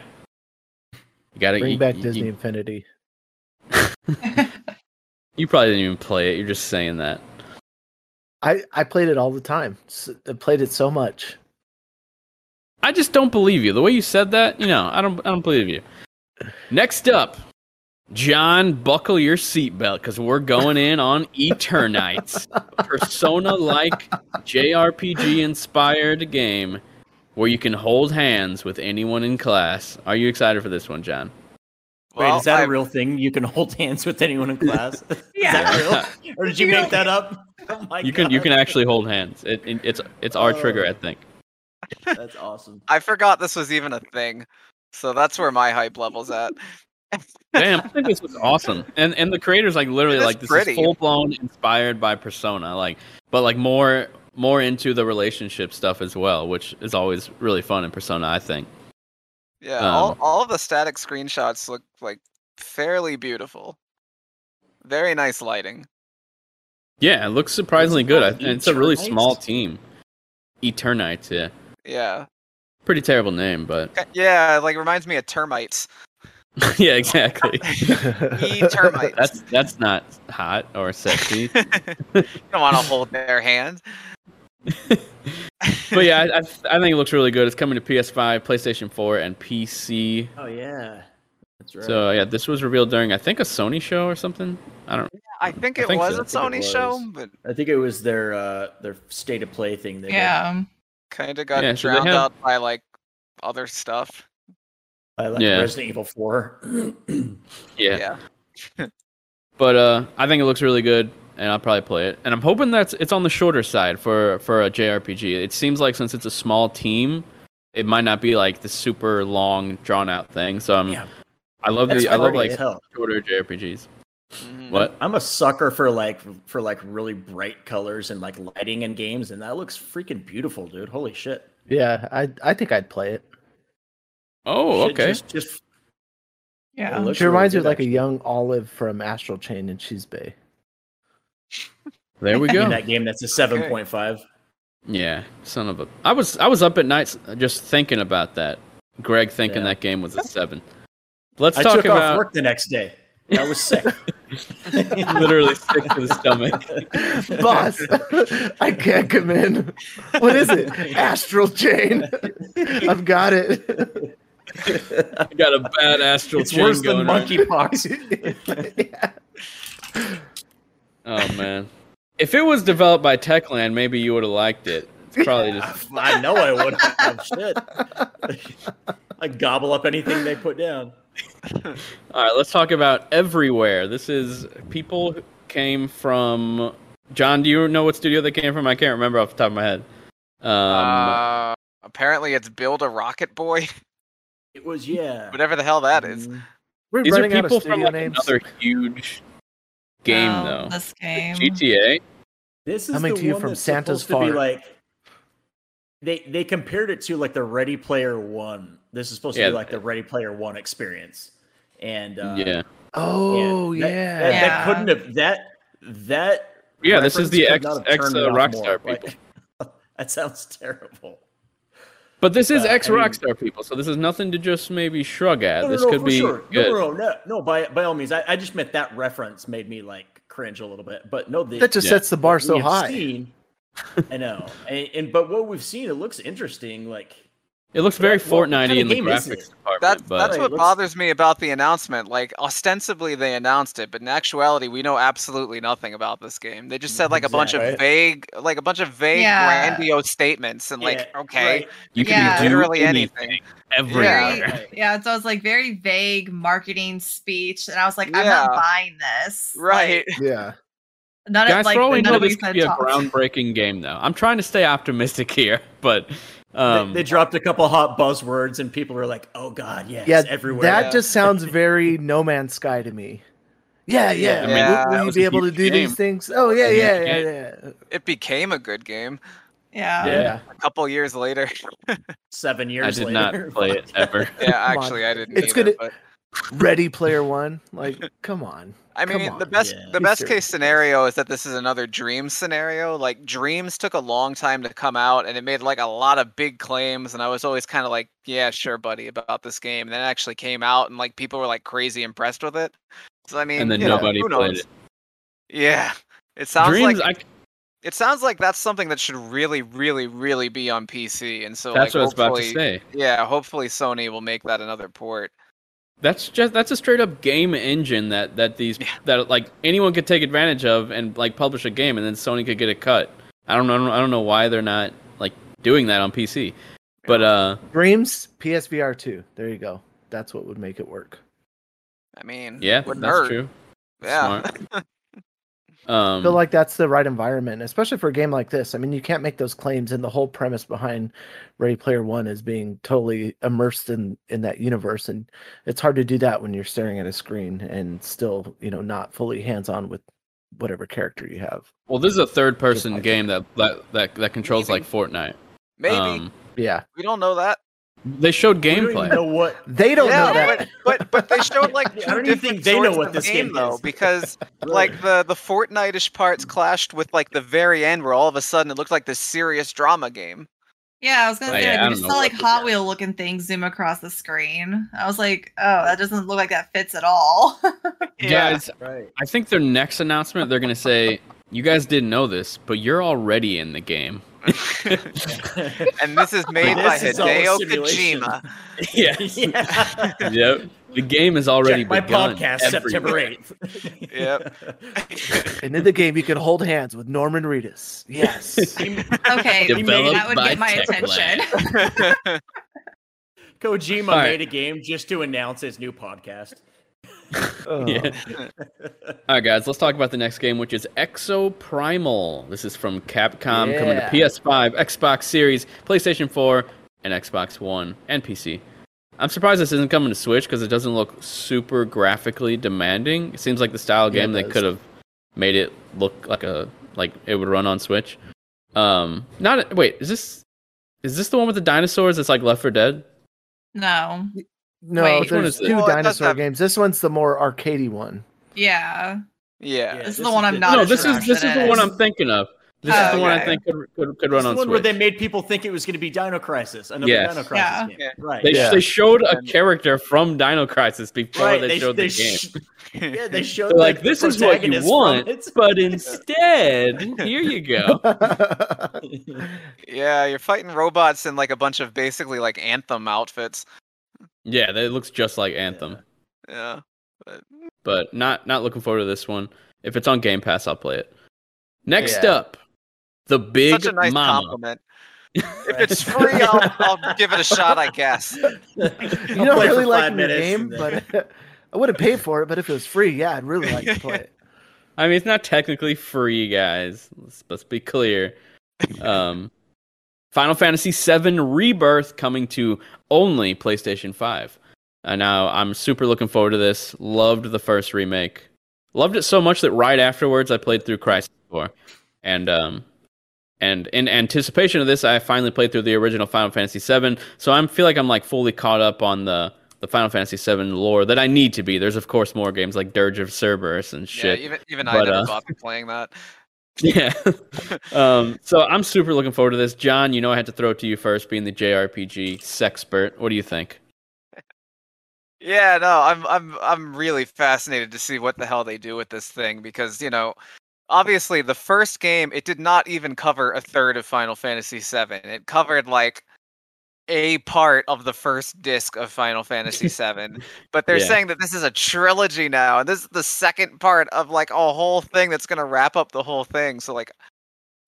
you gotta Bring you, back you- Disney You, Infinity. you probably didn't even play it. You're just saying that. I I played it all the time. I played it so much. I just don't believe you. The way you said that, you know, I don't I don't believe you. Next up, John, buckle your seatbelt because we're going in on Eternights, Persona like JRPG inspired game where you can hold hands with anyone in class. Are you excited for this one, John? Wait, Well, is that a real thing? You can hold hands with anyone in class? Is Yeah. that real? Or did you You make don't- that up? Oh my You can you can actually hold hands. It, it- it's it's our oh. trigger, I think. That's awesome. I forgot this was even a thing. So that's where my hype level's at. Damn, I think this was awesome. And and the creators like literally It is like this pretty. is full blown inspired by Persona, like but like more more into the relationship stuff as well, which is always really fun in Persona, I think. Yeah, all, Um, all of the static screenshots look like fairly beautiful. Very nice lighting. Yeah, it looks surprisingly good. I, and it's a really small team. Eternights, yeah. Yeah. Pretty terrible name, but Yeah, like reminds me of termites. yeah, exactly. E termites. that's that's not hot or sexy. you don't want to hold their hand. but yeah, I, I I think it looks really good. It's coming to PS5, PlayStation 4, and PC. Oh yeah, that's right. So yeah, this was revealed during I think a Sony show or something. I don't. I think I it think was so. a I think it Sony show, but I think it was their uh their state of play thing. They did. Yeah. kind of got Yeah, so drowned have- out by like other stuff. I like Yeah. Resident Evil Four. Yeah. Yeah. But uh, I think it looks really good, and I'll probably play it. And I'm hoping that's it's on the shorter side for for a JRPG. It seems like since it's a small team, it might not be like the super long, drawn out thing. So I'm, Yeah. I love That's the I love like hell. shorter JRPGs. Mhm. What? I'm a sucker for like for like really bright colors and like lighting in games, and that looks freaking beautiful, dude. Holy shit! Yeah, I I think I'd play it. Oh, Shit, okay. Just, just Yeah. It She reminds me really of like good, a young Olive from Astral Chain and Cheese Bay. There we go. in go. that game, that's a seven point five. Yeah, son of a. I was I was up at night just thinking about that. Greg thinking Yeah. that game was a seven. Let's I talk took off about work the next day. I was sick. literally sick to the stomach. Boss, I can't come in. What is it? Astral Chain. I've got it. I got a bad astral it's chain worse going than on. monkeypox. yeah. Oh man. If it was developed by Techland, maybe you would have liked it. It's probably just I know I would have oh, shit. I gobble up anything they put down. All right, let's talk about everywhere. This is people came from John, do you know what studio they came from? I can't remember off the top of my head. Um uh, apparently, it's Build a Rocket Boy, It was yeah. whatever the hell that is. Mm, We're these are running out people of from like names. another huge game Oh, though. This game. GTA? This is Coming the to you one from Santa's supposed to be Far. like they they compared it to like the Ready Player One. This is supposed to be like the Ready Player One experience, and uh, yeah. Oh that- yeah. that, that Yeah. couldn't have that that. Yeah, this is the could ex- ex, uh, Rockstar more. Like, that sounds terrible. But this is Uh, ex I mean- Rockstar people, so this is nothing to just maybe shrug at. No, no, this no, could for be sure. good. No, no, no, no, no. By by all means, I, I just meant that reference made me like cringe a little bit. But no, the, that just Yeah. sets the bar so high. Seen, I know, and, and but what we've seen, it looks interesting. Like It looks very What- what Fortnite kind of in the graphics department, That's but that's what bothers me about the announcement. Like ostensibly they announced it, but in actuality we know absolutely nothing about this game. They just said like a bunch of Exactly. vague, like a bunch of vague, Yeah. grandiose statements, and like yeah, okay, right. you can Yeah. do literally anything, anything. Yeah. Very, yeah, so it was like very vague marketing speech, and I was like, I'm Yeah. not buying this. Right. Yeah. Like, none Guys, of like for all we none know, of this could be a talked. groundbreaking game, though. I'm trying to stay optimistic here, but um, they, they dropped a couple hot buzzwords, and people are like, "Oh God, yes, Yeah. everywhere." That Yeah. just sounds very No Man's Sky to me. Yeah, yeah. I mean, Will- will, you be able to huge do these things? Oh yeah, Huge yeah, yeah, yeah. It became a good game Yeah. Yeah. a couple years later. Seven years. I did later. not play it ever. yeah, actually, I didn't. It's either, gonna- but Ready Player One. Like, come on. I Come mean, the best Yeah. the Be best serious. case scenario is that this is another Dream scenario. Like Dreams took a long time to come out, and it made like a lot of big claims, and I was always kind of like, "Yeah, sure, buddy," about this game. And then it actually came out, and like people were like crazy impressed with it. So I mean, And then you know, nobody who played knows? it. Yeah, it sounds Dreams, like I, it sounds like that's something that should really, really, really be on PC. And so that's like, what I was about to say. Yeah, hopefully Sony will make that another port. That's just that's a straight up game engine that that these Yeah. that like anyone could take advantage of and like publish a game and then Sony could get a cut. I don't know I don't know why they're not like doing that on PC. But uh Dreams PSVR two. There you go. That's what would make it work. I mean, yeah, wouldn't that's hurt. true. Yeah. Um I feel like that's the right environment, especially for a game like this. I mean, you can't make those claims, and the whole premise behind Ready Player One is being totally immersed in in that universe, and it's hard to do that when you're staring at a screen and still, you know, not fully hands on with whatever character you have. well this is a third person like- game that that that, that controls Maybe. like Fortnite. Maybe Um, Yeah, we don't know that. They showed We don't gameplay. know what. they don't yeah, know that. But, but but they showed like I two don't different think they know what of this game game though, is. because like the the Fortnite-ish parts clashed with like the very end, where all of a sudden it looked like this serious drama game. Yeah, I was gonna Oh, say I like, we don't just saw like Hot. Wheel looking things zoom across the screen. I was like, oh, that doesn't look like that fits at all. Guys, Right. I think their next announcement they're gonna say, You guys didn't know this, but you're already in the game. and this is made by is Hideo. Kojima. yes. yeah. Yep. The game is already Check my begun podcast everywhere. September 8th. Yep. And in the game, you can hold hands with Norman Reedus. Yes. okay, Developed that would get my Techland. attention. Kojima All right. made a game just to announce his new podcast. Oh. Yeah. All right, guys, let's talk about the next game, which is Exoprimal. This is from Capcom, coming to PS5, Xbox Series, PlayStation 4, and Xbox One, and PC. I'm surprised this isn't coming to Switch because it doesn't look super graphically demanding. It seems like the style Yeah, game it they could have made it look like a like it would run on Switch. Um, not wait, is this is this the one with the dinosaurs? That's like Left 4 Dead. no. No, Wait. Which one there's is two Well, it does dinosaur have- games. This one's the more arcadey one. Yeah. yeah. This is the one I'm not no, as this is this is interested the one. I'm thinking of. This Oh, is the one I think could could, could run is on the one Switch. where they made people think it was going to be Dino Crisis, another Yes. Dino Crisis Yeah. game. Yeah. Right. They, Yeah. they showed a character from Dino Crisis before right. they, showed they the game. yeah, they showed They're like, the this is what you want, it. but instead, here you go. Yeah, you're fighting robots in like a bunch of basically like Anthem outfits. Yeah, that looks just like Anthem, Yeah. But but not not looking forward to this one. If it's on Game Pass, I'll play it. Next Yeah. up, the Big such a nice Mama. compliment. If it's free, I'll, I'll give it a shot, I guess. you don't really like the minutes game, but I wouldn't pay for it. But if it was free, yeah, I'd really like to play it. I mean, it's not technically free, guys. Let's, let's be clear. Um, Final Fantasy VII Rebirth coming to only PlayStation 5. And now I'm super looking forward to this. Loved the first remake. Loved it so much that right afterwards I played through Crisis Core. And um and in anticipation of this, I finally played through the original Final Fantasy VII. So I feel like I'm like fully caught up on the the Final Fantasy VII lore that I need to be. There's of course more games like Dirge of Cerberus and shit. Yeah, even even I But, never uh, bothered playing that. Yeah. um, so I'm super looking forward to this. John, you know I had to throw it to you first, being the JRPG sexpert. What do you think? Yeah, no, I'm I'm I'm really fascinated to see what the hell they do with this thing because, you know, obviously the first game it did not even cover a third of Final Fantasy VII. It covered like a part of the first disc of Final Fantasy VII. But they're Yeah. saying that this is a trilogy now, and this is the second part of like a whole thing that's gonna wrap up the whole thing. So like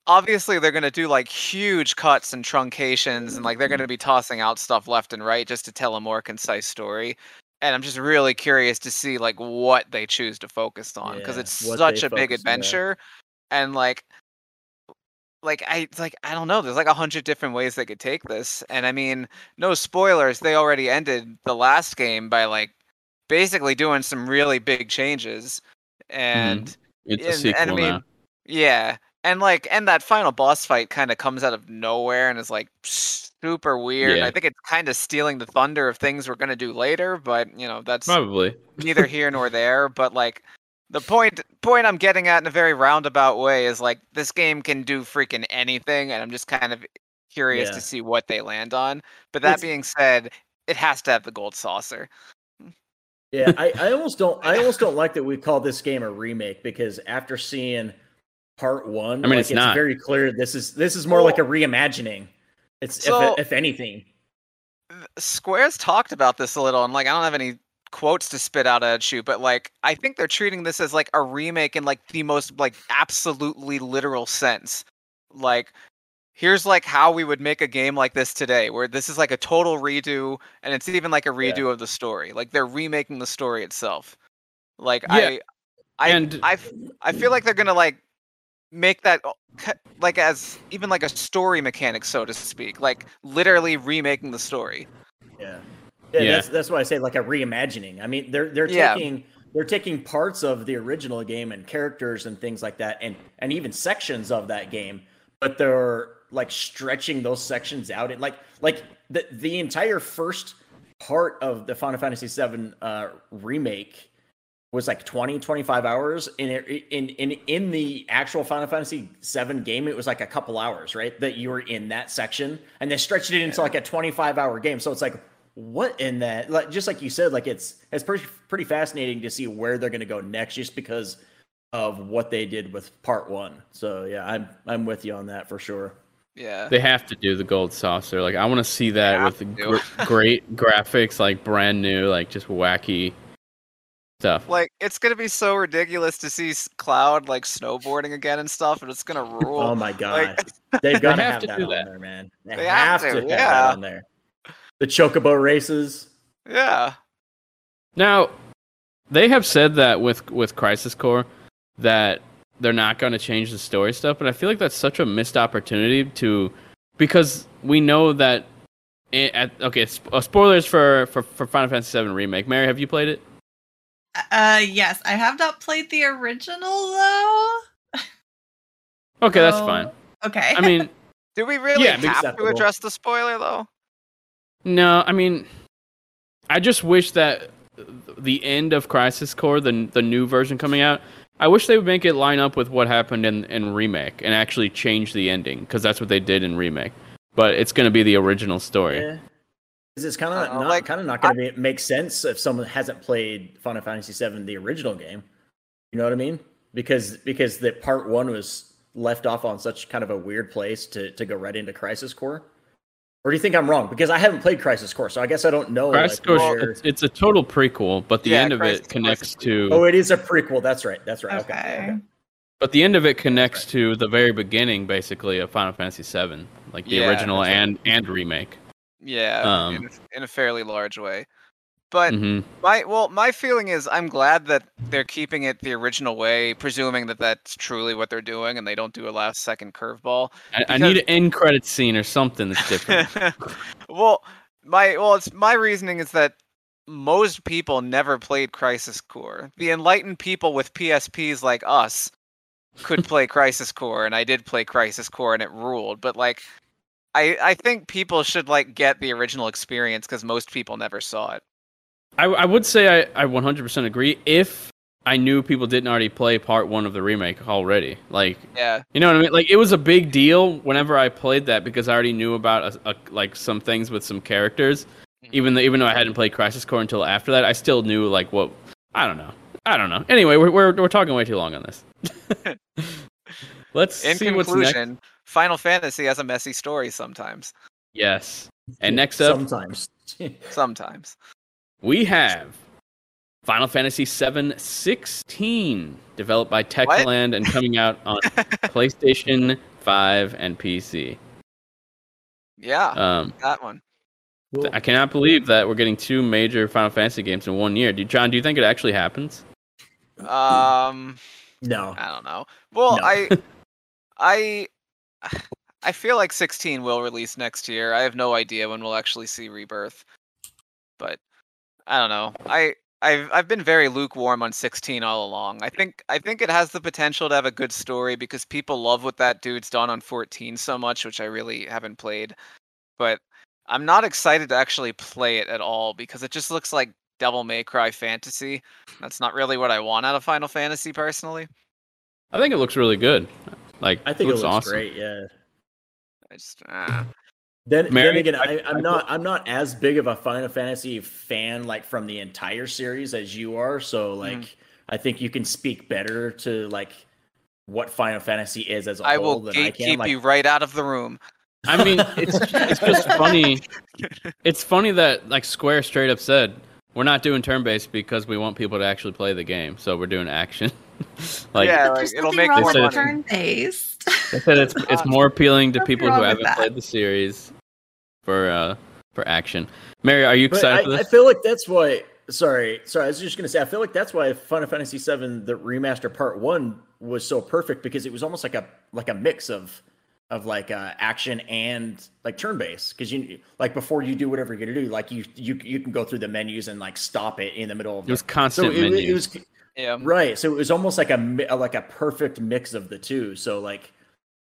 obviously they're gonna do like huge cuts and truncations and like they're gonna be tossing out stuff left and right just to tell a more concise story and i'm just really curious to see like what they choose to focus on because Yeah, it's such a big focus on, adventure and like like i like i don't know there's like a hundred different ways they could take this and i mean no spoilers they already ended the last game by like basically doing some really big changes mm-hmm. and It's a sequel and I mean, now. yeah, and like, and that final boss fight kind of comes out of nowhere and is like super weird. Yeah. I think it's kind of stealing the thunder of things we're gonna do later, but you know that's Probably. neither here nor there. But like, the point point I'm getting at in a very roundabout way is like this game can do freaking anything, and I'm just kind of curious Yeah. to see what they land on. But that It's- being said, it has to have the gold saucer. Yeah, I, I almost don't. I almost don't like that we call this game a remake because after seeing part one, I mean, like, it's not. very clear this is this is more like a reimagining. It's So- if if anything. Square's talked about this a little, and like I don't have any quotes to spit out at you, but like I think they're treating this as like a remake in like the most like absolutely literal sense. Like here's like how we would make a game like this today, where this is like a total redo, and it's even like a Yeah. redo of the story. Like they're remaking the story itself. Like Yeah, I, I, and- I, I feel like they're gonna like make that like as even like a story mechanic, so to speak. Like literally remaking the story. Yeah. Yeah, Yeah. that's that's why I say like a reimagining. I mean, they're they're Yeah. taking they're taking parts of the original game and characters and things like that, and and even sections of that game, but they're like stretching those sections out. And like like the the entire first part of the Final Fantasy VII uh, remake was like 20 25 hours in it- in in in the actual Final Fantasy 7 game it was like a couple hours right that you were in that section and they stretched it into like a 25 hour game so it's like what in that like just like you said like it's it's pretty pretty fascinating to see where they're going to go next just because of what they did with part 1 so yeah I'm I'm with you on that for sure Yeah. They have to do the gold saucer. Like I want to see that with to. gr- great graphics, like brand new, like just wacky stuff. Like it's gonna be so ridiculous to see Cloud like snowboarding again and stuff, and it's gonna oh rule. oh my god Like, they've got to have have, to that do on that. there man they, They have, have to, to, have yeah. that on there the chocobo races yeah. Now, they have said that with with Crisis Core that they're not going to change the story stuff, but I feel like that's such a missed opportunity to because we know that it, at okay, sp- uh, spoilers for, for for Final Fantasy VII remake. Mary, have you played it? Uh, yes, I have not played the original though. Okay, that's fine. Okay. I mean, Do we really Yeah, have to address the spoiler though? No, I mean, I just wish that the end of Crisis Core, the the new version coming out, I wish they would make it line up with what happened in in remake and actually change the ending because that's what they did in remake. But it's going to be the original story. Yeah. 'Cause it's kind of Uh, not like, kind of not going to make sense if someone hasn't played Final Fantasy VII, the original game. You know what I mean? Because because the part one was left off on such kind of a weird place to to go right into Crisis Core. Or do you think I'm wrong? Because I haven't played Crisis Core, so I guess I don't know. Crisis like, Core, it's, it's a total prequel, but the Yeah, end of Crisis it connects to. Oh, it is a prequel. That's right. That's right. Okay. Okay. okay. But the end of it connects to the very beginning, basically, of Final Fantasy VII, like the Yeah, original that's right. and and remake. Yeah, Um, in, a- in a fairly large way. But hmm my well, my feeling is I'm glad that they're keeping it the original way, presuming that that's truly what they're doing, and they don't do a last second curveball. I, I need an end credit scene or something that's different. well, my well, it's my reasoning is that most people never played Crisis Core. The enlightened people with PSPs like us could play Crisis Core, and I did play Crisis Core, and it ruled. But like, I I think people should like get the original experience because most people never saw it. I, I would say I, I 100% agree if I knew people didn't already play part one of the remake already. Like, Yeah, you know what I mean? Like, it was a big deal whenever I played that because I already knew about a, a, like some things with some characters. Mm-hmm. Even though even though I hadn't played Crisis Core until after that, I still knew like what I don't know. I don't know. Anyway, we're we're, we're talking way too long on this. Let's in see what's next. conclusion, Final Fantasy has a messy story sometimes. Yes. And next up, sometimes. Sometimes. We have Final Fantasy VII 16, developed by Techland and coming out on PlayStation 5 and PC. Yeah, Um, that one. I cannot believe that we're getting two major Final Fantasy games in one year. Do, John, do you think it actually happens? Um, no. I don't know. Well, No. I, I, I feel like 16 will release next year. I have no idea when we'll actually see Rebirth, but I don't know. I I've I've been very lukewarm on 16 all along. I think I think it has the potential to have a good story because people love what that dude's done on 14 so much, which I really haven't played. But I'm not excited to actually play it at all because it just looks like Devil May Cry fantasy. That's not really what I want out of Final Fantasy personally. I think it looks really good. Like I think it looks, awesome. great. Yeah. I just ah. Then, then again, I- I, I'm I- not I'm not as big of a Final Fantasy fan like from the entire series as you are. So like Mhm. I think you can speak better to like what Final Fantasy is as a I whole will than I gatekeep can. Like, you right out of the room. I mean, it's it's just funny. It's funny that like Square straight up said we're not doing turn based because we want people to actually play the game, so we're doing action. like Yeah, like, it'll make wrong more with money. Turn-based. they said, it's it's more appealing to Nothing people who haven't that. played the series for uh for action. Mary, are you excited I, for I feel like that's why. Sorry, sorry. I was just gonna say. I feel like that's why Final Fantasy VII, the remaster part one, was so perfect because it was almost like a like a mix of of like uh, action and like turn based. Because you like before you do whatever you're gonna do, like you you you can go through the menus and like stop it in the middle of It was the, constant so it, menus. it was Yeah. right. So it was almost like a like a perfect mix of the two. So like.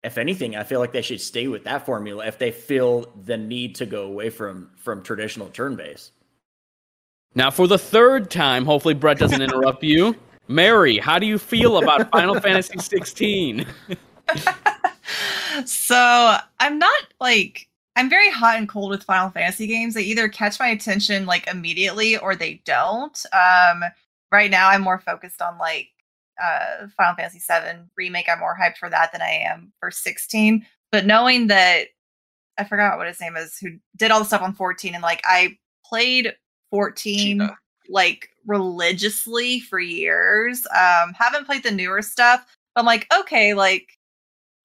If anything, I feel like they should stay with that formula if they feel the need to go away from from traditional turn base. Now, for the third time, hopefully Brett doesn't interrupt you. Mary, how do you feel about Final Fantasy 16? so I'm not like I'm very hot and cold with Final Fantasy games. They either catch my attention like immediately or they don't. Um, right now I'm more focused on like uh, Final Fantasy VII remake. I'm more hyped for that than I am for 16. But knowing that I forgot what his name is, who did all the stuff on 14, and like I played 14 Cheetah. like religiously for years. Um, haven't played the newer stuff. But I'm like, okay, like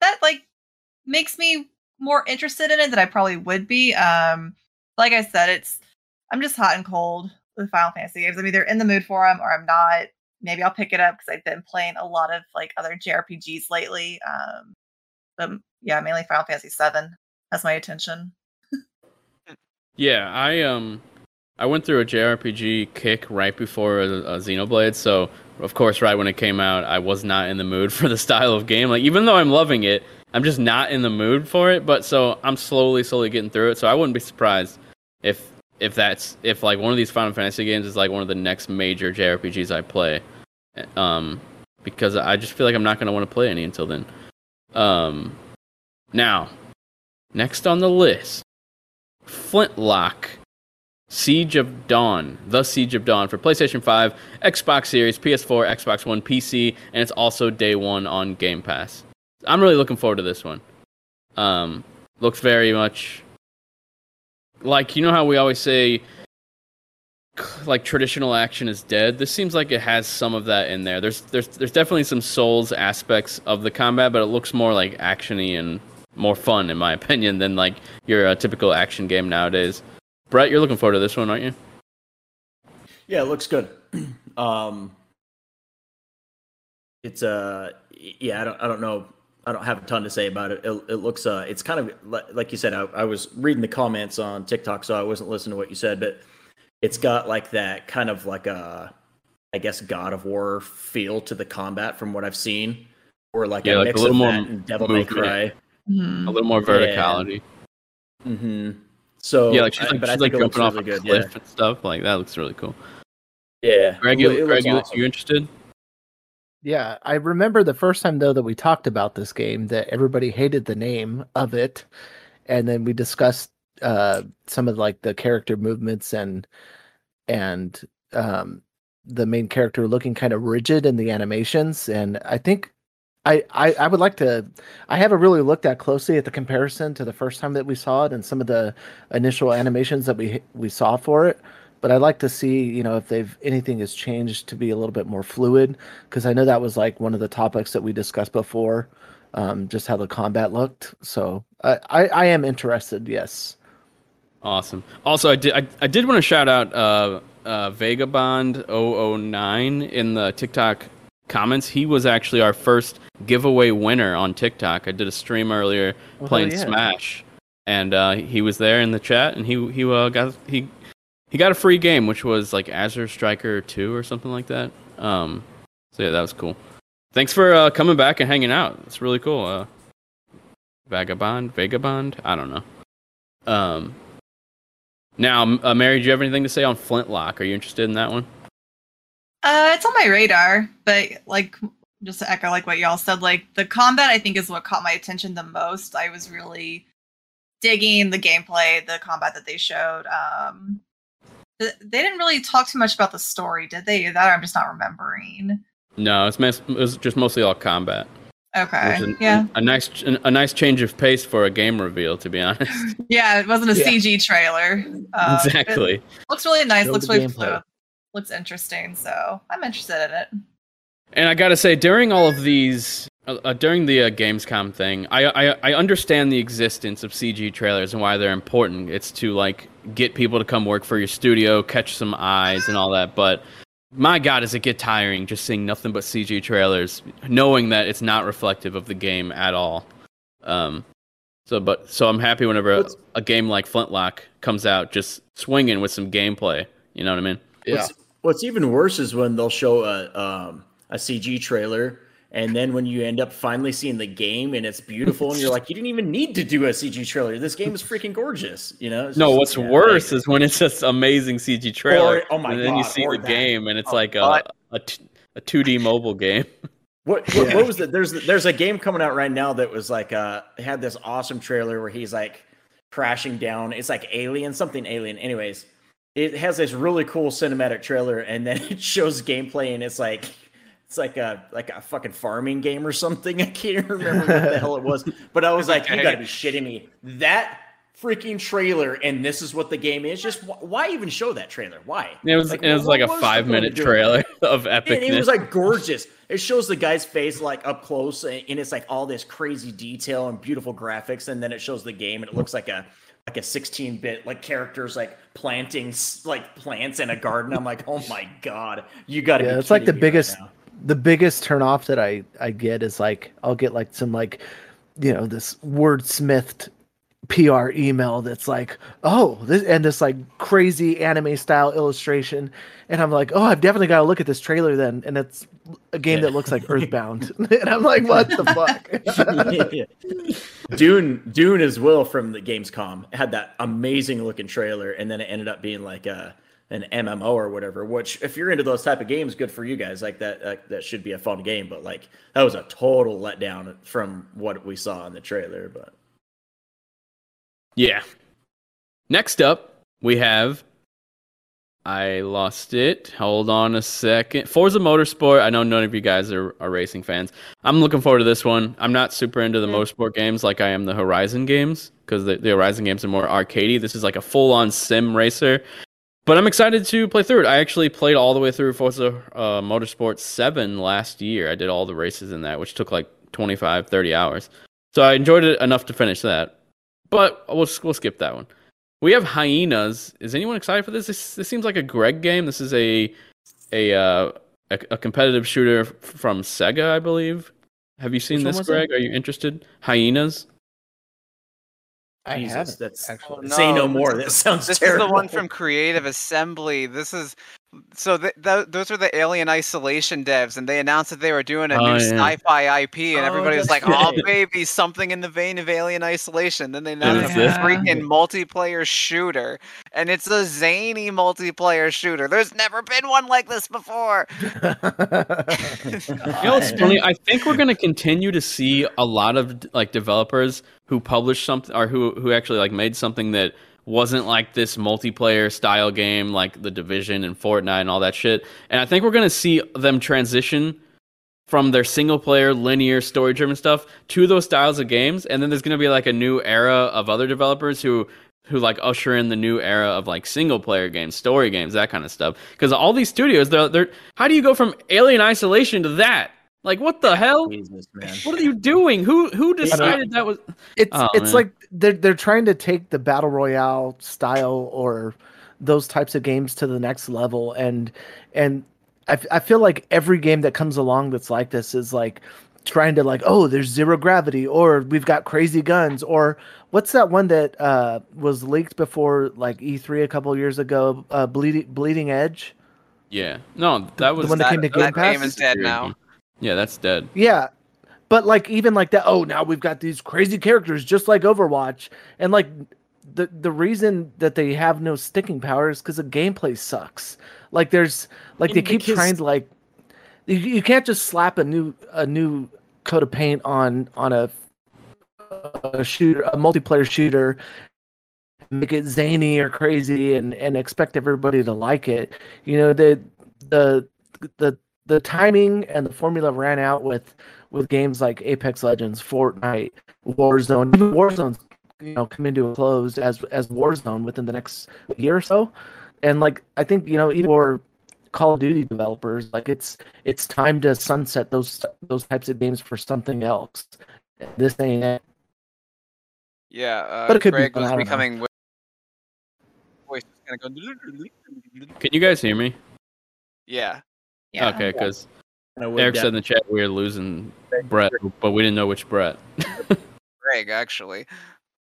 that like makes me more interested in it than I probably would be. Um, like I said, it's I'm just hot and cold with Final Fantasy games. I'm either in the mood for them or I'm not. Maybe I'll pick it up because I've been playing a lot of like other JRPGs lately. Um, but yeah, mainly Final Fantasy Seven has my attention. Yeah, I um, I went through a JRPG kick right before a, a Xenoblade, so of course, right when it came out, I was not in the mood for the style of game. Like, even though I'm loving it, I'm just not in the mood for it. But so I'm slowly, slowly getting through it. So I wouldn't be surprised if if that's if like one of these Final Fantasy games is like one of the next major JRPGs I play, um, because I just feel like I'm not gonna want to play any until then. Um, now, next on the list, Flintlock. Siege of Dawn, The Siege of Dawn for PlayStation 5, Xbox Series, PS4, Xbox One, PC, and it's also day one on Game Pass. I'm really looking forward to this one. Um, looks very much like you know how we always say like traditional action is dead. This seems like it has some of that in there. There's there's there's definitely some Souls aspects of the combat, but it looks more like actiony and more fun in my opinion than like your uh, typical action game nowadays. Brett, you're looking forward to this one, aren't you? Yeah, it looks good. um, it's uh, yeah, I don't, I don't know, I don't have a ton to say about it. It, it looks uh, it's kind of like you said. I, I was reading the comments on TikTok, so I wasn't listening to what you said, but it's got like that kind of like a, I guess God of War feel to the combat from what I've seen, or like Yeah, a like a mix little of more that and Devil May movement. Cry. Mhm. A little more Yeah. verticality. hmm So yeah, like she's I- like, but I she's like think it jumping off really a good. cliff and stuff. Like that looks really cool. Yeah, yeah. Greg, It you, it Greg, looks you, awesome. you interested? Yeah, I remember the first time though that we talked about this game that everybody hated the name of it, and then we discussed uh, some of like the character movements and and um, the main character looking kind of rigid in the animations, and I think I, I I would like to. I haven't really looked that closely at the comparison to the first time that we saw it and some of the initial animations that we we saw for it. But I'd like to see, you know, if they've anything has changed to be a little bit more fluid, because I know that was like one of the topics that we discussed before, um, just how the combat looked. So I, I, I am interested. Yes. Awesome. Also, I did I, I did want to shout out uh, uh, Vagabond 009 in the TikTok comments. He was actually our first giveaway winner on TikTok. I did a stream earlier Oh, playing yeah. Smash, and uh, he was there in the chat, and he he uh, got he he got a free game, which was like Azure Striker Two or something like that. Um, so yeah, that was cool. Thanks for uh, coming back and hanging out. It's really cool. Uh, Vagabond, Vagabond. I don't know. Um, now, uh, Mary, do you have anything to say on Flintlock? Are you interested in that one? Uh, it's on my radar, but like just to echo like what y'all said, like the combat I think is what caught my attention the most. I was really digging the gameplay, the combat that they showed. Um, they didn't really talk too much about the story, did they? That I'm just not remembering. No, it's, mes- it was just mostly all combat. Okay, Which is a, yeah, a, nice a nice change of pace for a game reveal, to be honest. yeah. It wasn't a Yeah. CG trailer. Uh, exactly. looks really nice. Show looks really gameplay. fluid. Looks interesting. So I'm interested in it. And I gotta say, during all of these, uh, uh, during the uh, Gamescom thing, I, I I understand the existence of CG trailers and why they're important. It's to like get people to come work for your studio, catch some eyes, and all that. But my God, does it get tiring just seeing nothing but CG trailers, knowing that it's not reflective of the game at all. Um, so but so I'm happy whenever a, a game like Flintlock comes out, just swinging with some gameplay. You know what I mean? Yeah. What's, what's even worse is when they'll show a um, a CG trailer, and then when you end up finally seeing the game and it's beautiful, and you're like, you didn't even need to do a CG trailer. This game is freaking gorgeous. You know? It's No, just- what's yeah, worse like- is when it's just amazing CG trailer, Or- oh my and then you see the that. game, and it's Oh, like a but- a, t- a 2D mobile game. What what, what was it? There's there's a game coming out right now that was like uh had this awesome trailer where he's like crashing down. It's like alien, something alien. Anyways, it has this really cool cinematic trailer, and then it shows gameplay, and it's like it's like a like a fucking farming game or something. I can't remember what the hell it was, but I was like, you gotta be shitting me. That freaking trailer, and this is what the game is. Just wh- why even show that trailer? Why? It was Like, it was like a was the five minute trailer of and it was like gorgeous. It shows the guy's face like up close, and and it's like all this crazy detail and beautiful graphics, and then it shows the game, and it looks like a like a 16 bit like characters like planting like plants in a garden. I'm like, oh my god, you got to. Yeah, be it's like the kidding me right biggest now. The biggest turn off that I I get is like I'll get like some like you know this wordsmithed PR email that's like oh this and this like crazy anime style illustration. And I'm like oh I've definitely got to look at this trailer then and it's a game Yeah. that looks like Earthbound. And I'm like what the fuck? Dune Dune as well from the Gamescom had that amazing looking trailer, and then it ended up being like a an MMO or whatever. Which, if you're into those type of games, good for you guys. Like that, uh, that should be a fun game. But like that was a total letdown from what we saw in the trailer. But yeah. Next up, we have. I lost it. Hold on a second. Forza Motorsport. I know none of you guys are, are racing fans. I'm looking forward to this one. I'm not super into the motorsport games like I am the Horizon games because the, the Horizon games are more arcadey. This is like a full on sim racer. But I'm excited to play through it. I actually played all the way through Forza uh, Motorsport 7 last year. I did all the races in that, which took like 25, 30 hours. So I enjoyed it enough to finish that. But we'll, we'll skip that one. We have Hyenas. Is anyone excited for this? This, this seems like a Greg game. This is a a uh, a, a competitive shooter from Sega, I believe. Have you seen Which this, was it? Greg? Are you interested? Hyenas. I Jesus, haven't that's actually. Oh, say no no, more. this That sounds This terrible. is the one from Creative Assembly. This is so th- th- those are the Alien Isolation devs, and they announced that they were doing a Oh, new yeah. sci-fi IP, and Oh, everybody was that's like, "Oh, right. baby, something in the vein of Alien Isolation." Then they announced is it's it? a freaking multiplayer shooter, and it's a zany multiplayer shooter. There's never been one like this before. You know what's funny? I think we're going to continue to see a lot of like developers who publish something or who who actually like made something that wasn't like this multiplayer style game like the Division and Fortnite and all that shit. And I think we're to see them transition from their single player linear story driven stuff to those styles of games. And then there's going to be like a new era of other developers who who like usher in the new era of like single player games story games that kind of stuff. Because all these studios they're, they're how do you go from alien isolation to that like what the hell Jesus, man. what are you doing who who decided that was It's Oh, it's man. like they're they're trying to take the battle royale style or those types of games to the next level, and and I, f- I feel like every game that comes along that's like this is like trying to like, oh, there's zero gravity, or we've got crazy guns, or what's that one that uh, was leaked before like E3 a couple years ago? Uh, bleeding Bleeding Edge. Yeah. No, that was the one that that, came to Game that game is dead now. Yeah, that's dead. Yeah. But like even like that, oh now we've got these crazy characters just like Overwatch. And like the the reason that they have no sticking power is because the gameplay sucks. Like there's like they keep because- trying to like you, you can't just slap a new a new coat of paint on on a a shooter a multiplayer shooter make it zany or crazy and and expect everybody to like it you know the the the the timing and the formula ran out with with games like Apex Legends, Fortnite, Warzone. Even Warzone's you know coming to a close as as Warzone within the next year or so. And like I think you know even for Call of Duty developers, like it's it's time to sunset those those types of games for something else. This ain't it. Yeah, uh, But it could be Greg fun, was I know. becoming. Voice was gonna go. Can you guys hear me? Yeah, Yeah. Okay, because Kinda Eric said in the chat we were losing Brett, but we didn't know which Brett. Greg actually.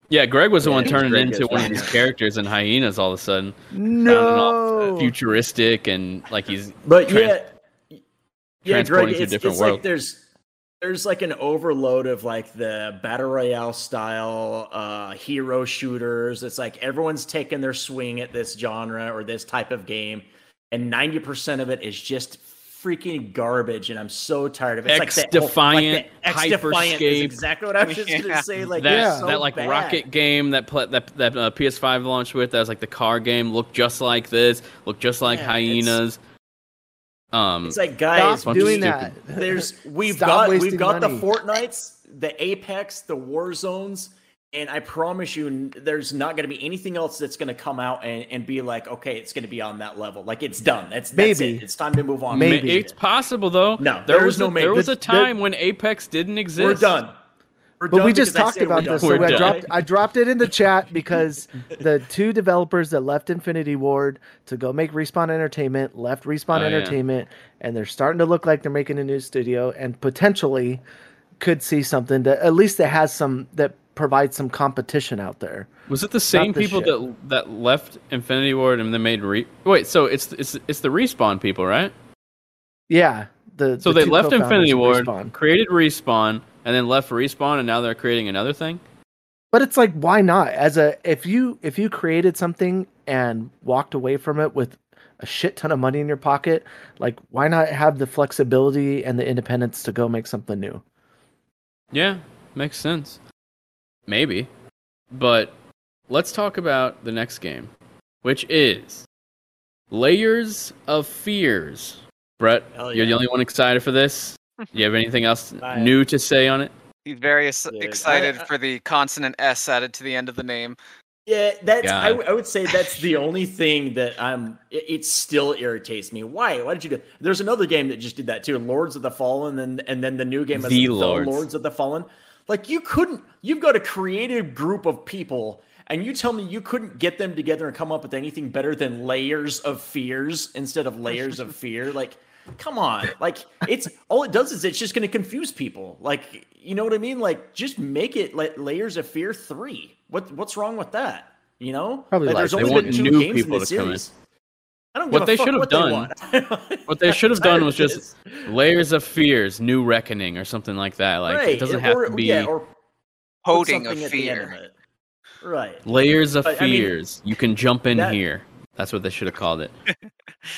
Yeah, Greg was the Yeah, one turning Greg into as one of these characters in hyenas all of a sudden. No. Futuristic and like he's But trans- yeah, yeah, Greg, to a it's, different it's world. like there's there's like an overload of like the battle royale style uh, hero shooters. It's like everyone's taking their swing at this genre or this type of game, and ninety percent of it is just freaking garbage. And I'm so tired of it. It's like that whole- X-Defiant, like the X-Defiant is exactly what I was just Yeah. gonna say. Like that it's so that like bad. rocket game that pla that that uh, PS5 launched with that was like the car game looked just like this, looked just like Yeah, hyenas. Um, It's like guys, Stop bunch of doing stupid- that. there's we've Stop got we've got money. the Fortnites, the Apex, the Warzones, and I promise you, there's not going to be anything else that's going to come out and, and be like, okay, it's going to be on that level. Like it's done. That's, that's Maybe. it. It's time to move on. maybe. it's possible though. No, there there was is no a, maybe. there was a The- the- time when Apex didn't exist. We're done. We're But done we just talked about this, so We're I dropped I dropped it in the chat because the two developers that left Infinity Ward to go make Respawn Entertainment left Respawn Oh, yeah. Entertainment, and they're starting to look like they're making a new studio, and potentially could see something that at least that has some that provides some competition out there. Was it the same people shit. that that left Infinity Ward and then made re? Wait, so it's it's it's the respawn people, right? Yeah, the So the they left Infinity Ward, Respawn. created respawn, and then left respawn, and now they're creating another thing. But it's like, why not? As a if you if you created something and walked away from it with a shit ton of money in your pocket, like why not have the flexibility and the independence to go make something new? Yeah, makes sense. Maybe, but let's talk about the next game, which is Layers of Fears. Brett, Hell you're the only one excited for this. Do you have anything else I- new to say on it? He's very ex- Dude, I- excited I- for the consonant S added to the end of the name. Yeah, that's. I, God. w- I would say that's the only thing that I'm. It, it still irritates me. Why? Why did you do? There's another game that just did that too. Lords of the Fallen, and and then the new game The the Lords. Lords of the Fallen. Like you couldn't. You've got a creative group of people, and you tell me you couldn't get them together and come up with anything better than layers of fears instead of layers of fear. Like, come on. Like it's all it does is it's just going to confuse people. Like you know what I mean? Like just make it like layers of fear three. What what's wrong with that? You know, Probably Like, like there's only been two games in the to come in. series. I don't What they should have done- What they should have done was just. Layers of Fears, New Reckoning, or something like that. Like right. it doesn't have or, to be yeah, or Holding of something at the end of fear. Right. Layers of But, I mean, Fears. you can jump in that- here. That's what they should have called it.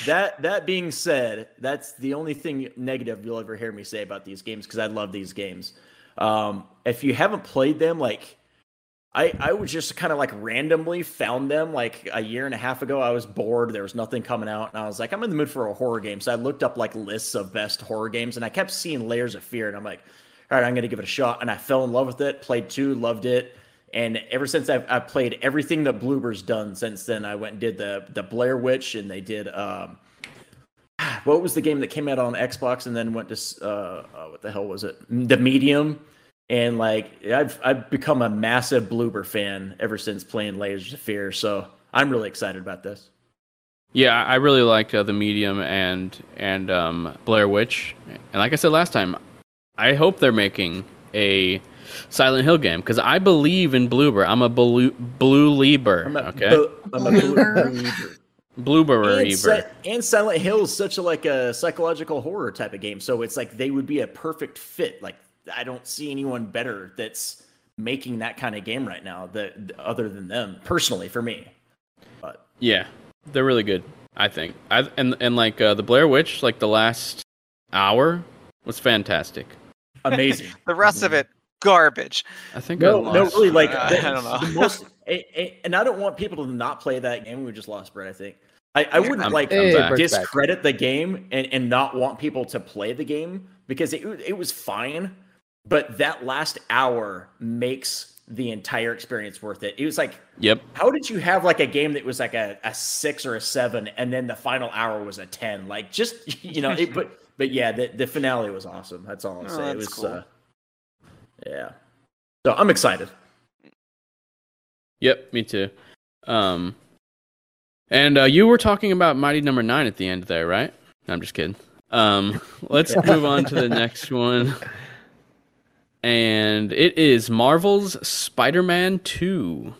That that being said, that's the only thing negative you'll ever hear me say about these games because I love these games. Um, if you haven't played them, like I I was just kind of like randomly found them like a year and a half ago. I was bored, there was nothing coming out, and I was like, I'm in the mood for a horror game. So I looked up like lists of best horror games, and I kept seeing Layers of Fear, and I'm like, all right, I'm gonna give it a shot. And I fell in love with it. Played two, loved it. And ever since I've, I've played everything that Bloober's done since then, I went and did the the Blair Witch, and they did um, what was the game that came out on Xbox and then went to uh, uh what the hell was it? The Medium. And like I've I've become a massive Bloober fan ever since playing Layers of Fear, so I'm really excited about this. Yeah, I really like uh, the Medium and and um, Blair Witch. And like I said last time, I hope they're making a Silent Hill game because I believe in Bloober. I'm a blue blue Lieber. I'm a, Okay, bu- I'm a blue- Believer. believer. Bloober and, Si- and Silent Hill is such a like a psychological horror type of game, so it's like they would be a perfect fit. Like I don't see anyone better that's making that kind of game right now that other than them personally for me. But Yeah, they're really good. I think. I and and like uh, the Blair Witch, like the last hour was fantastic. amazing. The rest of it, garbage. I think no, I no, really like I the- don't know. the most, a- a- and I don't want people to not play that game. We just lost Brett, I think. I, I wouldn't I'm- like I'm back. Discredit the game and, and not want people to play the game because it it was fine, but that last hour makes the entire experience worth it. It was like, Yep. how did you have like a game that was like a, a six or a seven, and then the final hour was a ten? Like just you know, it, but but yeah, the, the finale was awesome. That's all I'll Oh, say. it was cool. uh, yeah. So I'm excited. Yep. Me too. Um, and uh, you were talking about Mighty Number Nine at the end there, right? No, I'm just kidding. Um, let's move on to the next one. And it is Marvel's Spider-Man 2,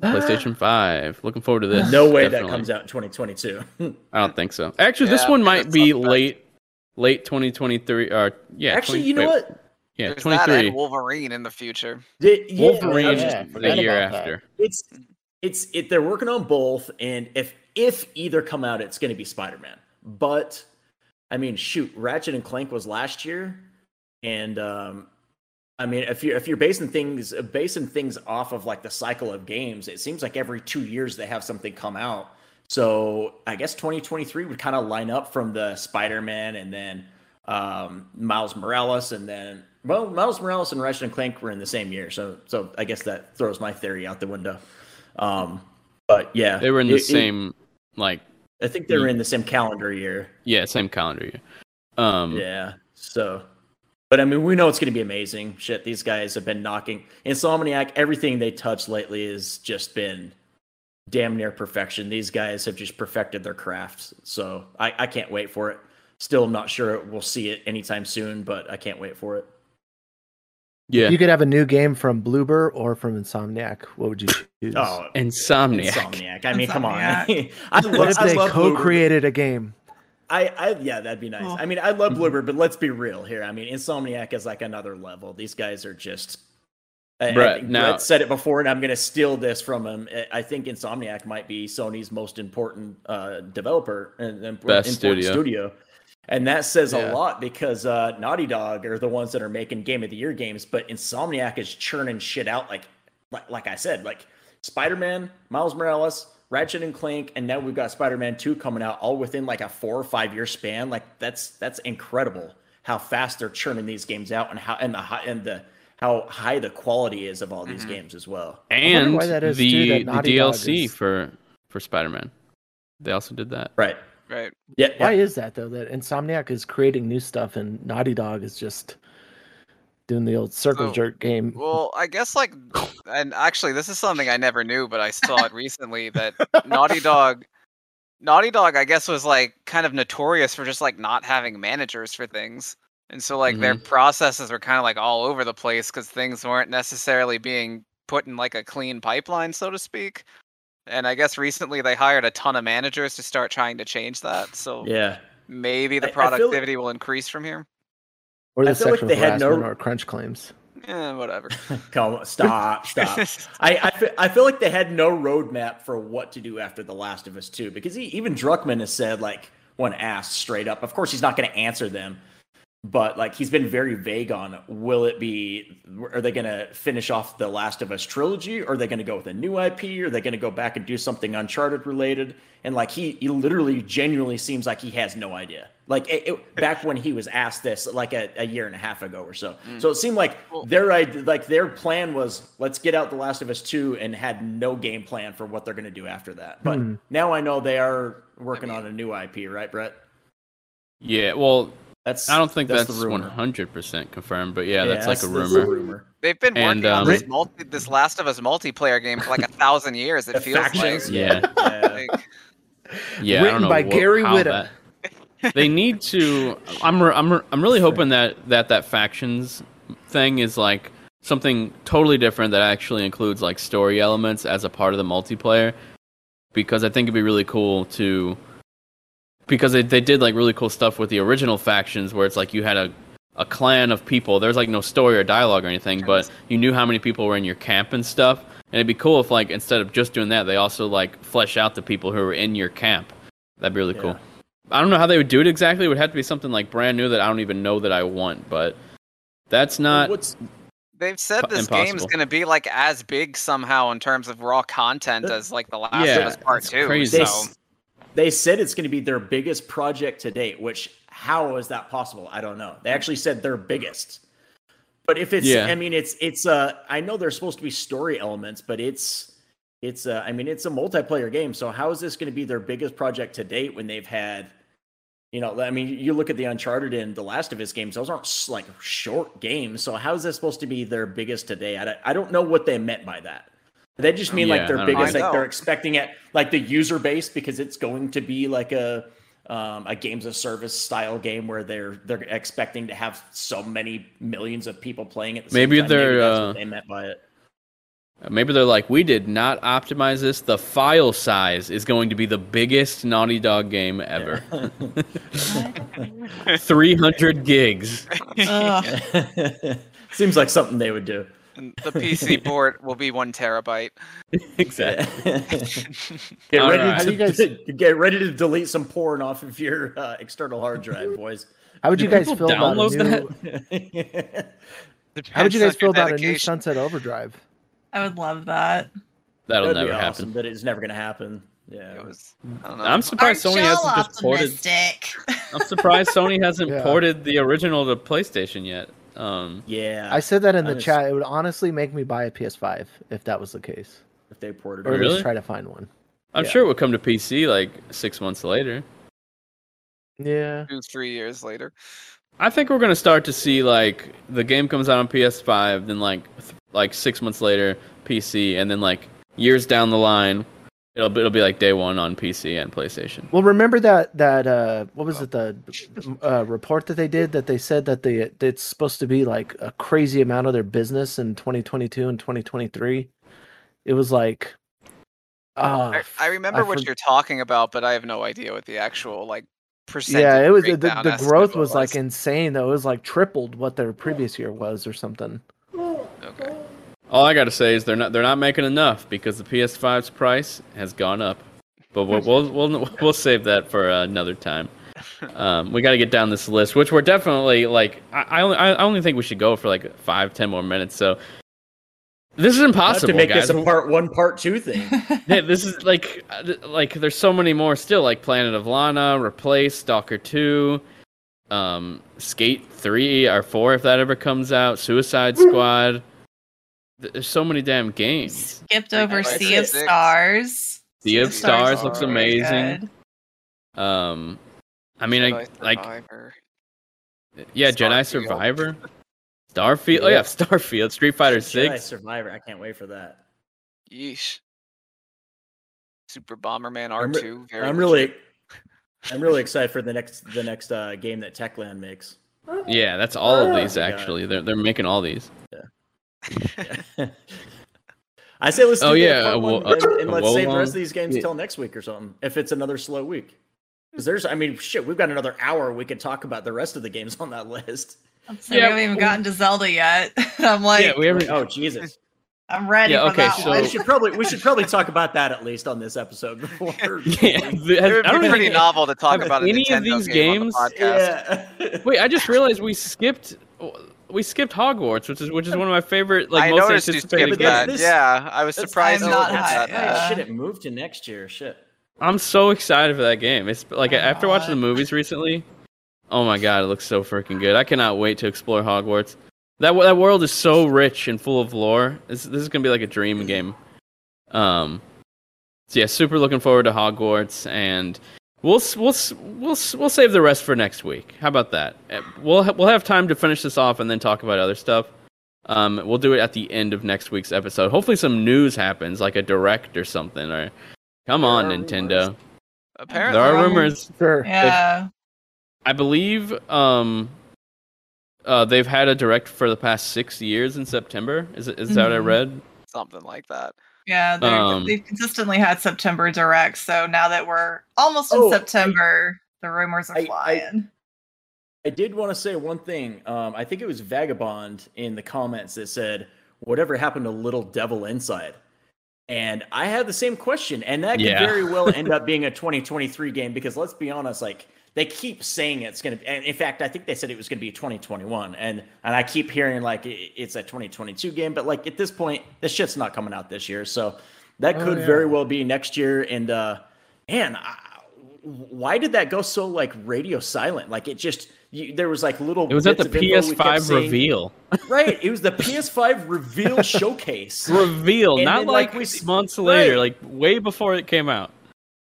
PlayStation 5. Looking forward to this. No way that comes out in 2022. I don't think so. Actually, this one might be that's not late, late 2023. Or yeah, Actually, 20 you know wait, what? Yeah, There's that 23. and Wolverine in the future. The- yeah, Wolverine I yeah, the year about that. after. it's it's it. They're working on both, and if if either come out, it's going to be Spider Man. But I mean, shoot, Ratchet and Clank was last year, and um, I mean, if you're if you're basing things basing things off of like the cycle of games, it seems like every two years they have something come out. So I guess 2023 would kind of line up from the Spider Man and then um, Miles Morales, and then well, Miles Morales and Ratchet and Clank were in the same year, so so I guess that throws my theory out the window. Um, but yeah, They were in the it- it- same, like, I think they were in the same calendar year. yeah, same calendar year. Um, Yeah. So, but I mean, we know it's going to be amazing. Shit, these guys have been knocking Insomniac. Everything they touch lately has just been damn near perfection. These guys have just perfected their craft. So I, I can't wait for it. Still not sure we'll see it anytime soon, but I can't wait for it. yeah. You could have a new game from Bloober or from Insomniac. What would you choose? Oh, Insomniac. Insomniac. I mean, come on. I what love, if I they co-created a game? I, I, yeah, that'd be nice. Oh. I mean, I love Bloober, but let's be real here. I mean, Insomniac is like another level. These guys are just. I, I Brett, now- Brett said it before, and I'm going to steal this from him. I- I think Insomniac might be Sony's most important uh, developer and, and Best important studio. studio. And that says Yeah. a lot because uh, Naughty Dog are the ones that are making Game of the Year games, but Insomniac is churning shit out like, like, like I said, like Spider Man, Miles Morales, Ratchet and Clank, and now we've got Spider Man Two coming out, all within like a four or five year span. Like that's that's incredible how fast they're churning these games out and how and the high and the how high the quality is of all these Mhm. games as well. and why that is, the, too, that the Naughty Dog DLC is- for for Spider-Man. They also did that. Right. Right. Yeah. Why yeah. is that though? That Insomniac is creating new stuff and Naughty Dog is just doing the old circle So, jerk game. Well, I guess like, and actually, this is something I never knew, but I saw it recently that Naughty Dog, Naughty Dog, I guess was like kind of notorious for just like not having managers for things, and so like their mm-hmm. processes were kind of like all over the place because things weren't necessarily being put in like a clean pipeline, so to speak. And I guess recently they hired a ton of managers to start trying to change that. So Yeah. maybe the I like- productivity will increase from here. Or the I feel like sexual they had no- harassment or crunch claims. Eh, whatever. Come on, stop, stop. I, I, feel, I feel like they had no roadmap for what to do after The Last of Us 2 because he, even Druckmann has said, like, when asked straight up, of course, he's not going to answer them, but like, he's been very vague on will it be, are they going to finish off The Last of Us trilogy? Or are they going to go with a new IP? Are they going to go back and do something Uncharted related? And like, he, he literally genuinely seems like he has no idea. Like, it, it- back when he was asked this, like a, a year and a half ago or so. So it seemed like Well- their id- like their plan was let's get out The Last of Us 2 and had no game plan for what they're going to do after that. But Hmm. now I know they are working I on a new IP, right, Brett? Yeah, well, That's I don't think that's, the rumor. 100% confirmed, but yeah, that's like a that's rumor. rumor. They've been And, working on um, this multi, this Last of Us multiplayer game for like a thousand years. It The feels like. factions, Yeah. yeah. Like, Yeah, I don't Written know by what- Gary how Whitta. that- they need to. I'm I'm I'm really hoping that that that factions thing is like something totally different that actually includes like story elements as a part of the multiplayer, because I think it'd be really cool to. Because they they did like really cool stuff with the original factions where it's like you had a a clan of people. There's like no story or dialogue or anything, but you knew how many people were in your camp and stuff. And it'd be cool if like instead of just doing that, they also like flesh out the people who were in your camp. That'd be really cool. I don't know how they would do it exactly. It would have to be something like brand new that I don't even know that I want, but that's not What's They've said Fu- this game's impossible. going to be like as big somehow in terms of raw content as like The Last Yeah, of Us Part Two. crazy. they, So s- they said it's going to be their biggest project to date. Which how is that possible? I don't know. They actually said their biggest. But if it's, Yeah. I mean, it's it's. Uh, I know there's supposed to be story elements, but it's it's. Uh, I mean, it's a multiplayer game. So how is this going to be their biggest project to date when they've had? You know, I mean, you look at the Uncharted and the Last of Us games; those aren't like short games. So how is this supposed to be their biggest today? I, don't- I don't know what they meant by that. They just mean Yeah, like I their biggest, like they're expecting it, like the user base, because it's going to be like a um, a games of service style game where they're they're expecting to have so many millions of people playing it. The Maybe time. they're, that's uh, what they meant by it. Maybe they're like, we did not optimize this. The file size is going to be the biggest Naughty Dog game ever. 300 gigs. Ugh. Seems like something they would do. And the PC port will be one terabyte. exactly. get All ready right. To guys- get ready to delete some porn off of your uh, external hard drive, boys. How would you guys feel about a new? that? How would you guys feel on your about a new. Sunset Overdrive? I would love that. That'll That'd be never awesome, happen. but it's never gonna happen. Yeah. It was, I don't know. I'm surprised Aren't Sony hasn't just ported. I'm surprised Sony hasn't Yeah. ported the original to PlayStation yet. Um, yeah. I said that in the Honest- chat. It would honestly make me buy a PS5 if that was the case, if they ported or it. at Really? least try to find one. I'm Yeah. sure it would come to PC like six months later. Yeah, two, three years later. I think we're gonna start to see like the game comes out on PS5, then like th- like six months later PC, and then like years down the line, it'll be, it'll be like day one on PC and PlayStation. Well, remember that that uh, what was it the uh, report that they did that they said that they it's supposed to be like a crazy amount of their business in 2022 and 2023. It was like, ah, I, I remember what for- you're talking about, but I have no idea what the actual like percentage. yeah, it was the, breakdown the estimate growth was like insane though. It was like tripled what their previous year was or something. Okay. All I gotta say is they're not they're not making enough because the PS5's price has gone up. But we'll we'll we'll, we'll save that for another time. Um, we got to get down this list, which we're definitely like. I I only, I only think we should go for like five ten more minutes. So this is impossible, to make guys. this a part one, part two thing. Yeah, this is like like there's so many more still like Planet of Lana, Replace, Stalker 2, um Skate 3 or 4 if that ever comes out, Suicide Squad. Th- There's so many damn games. Skipped over Like Sea of six. Stars. Sea of Stars looks amazing. good. Um I mean I, Jedi like Survivor. yeah, Jedi Starfield. Survivor. Starfield. Oh yeah, Starfield, Street Fighter Jedi 6. Survivor. I can't wait for that. Yeesh. Super Bomberman I'm re- R2. very I'm really, I'm really excited for the next the next uh, game that Techland makes. Yeah, that's all of these Oh my God. actually. They're they're making all these. I say let's do Oh, yeah, part a one wo- and, and uh, let's save the rest um, of these games Yeah. next week or something. If it's another slow week, because there's, I mean, shit, we've got another hour. We could talk about the rest of the games on that list. So Yeah, we haven't even gotten to Zelda yet. I'm like, yeah, we haven't Oh Jesus! I'm ready Yeah, for okay, that so- one. we should probably we should probably talk about that at least on this episode before. Yeah, It would be pretty think- novel to talk have about a any of these game games- the yeah. Wait, I just realized we skipped we skipped Hogwarts, which is which is one of my favorite like I most noticed you anticipated skipped Yeah, that. this- yeah, I was surprised. I'm you not looked high, at that. yeah. Shit, it moved to next year. Shit. I'm so excited for that game. It's like Oh, after watching the movies recently. Oh my god, it looks so freaking good. I cannot wait to explore Hogwarts. That that world is so rich and full of lore. This this is gonna be like a dream game. Um, so yeah, super looking forward to Hogwarts, and we'll we'll we'll we'll save the rest for next week. How about that? Uh, We'll ha- we'll have time to finish this off and then talk about other stuff. Um, we'll do it at the end of next week's episode. Hopefully, some news happens, like a direct or something. Or come on, There are Nintendo. Apparently, There are Um, rumors. Sure. yeah. I believe um, uh, they've had a direct for the past six years in September. Is it is that what I Mhm. read? Something like that. Yeah, they're- Um, they've consistently had September direct. So now that we're almost in Oh, I- September, the rumors are I- I- flying. I did want to say one thing. Um, I think it was Vagabond in the comments that said, "Whatever happened to Little Devil Inside?" And I had the same question, and that Yeah. could very well end up being a 2023 game because let's be honest, like they keep saying it's going to. And in fact, I think they said it was going to be 2021, and and I keep hearing like it- it's a 2022 game, but like at this point, this shit's not coming out this year, so that Oh, could yeah. very well be next year. And uh, man, I, why did that go so like radio silent? Like it just you, there was like little. It was at the bits of info we kept PS5 seeing. reveal. Right, it was the PS5 reveal showcase. Reveal, And not then, like, like, we months later, right. like way before it came out.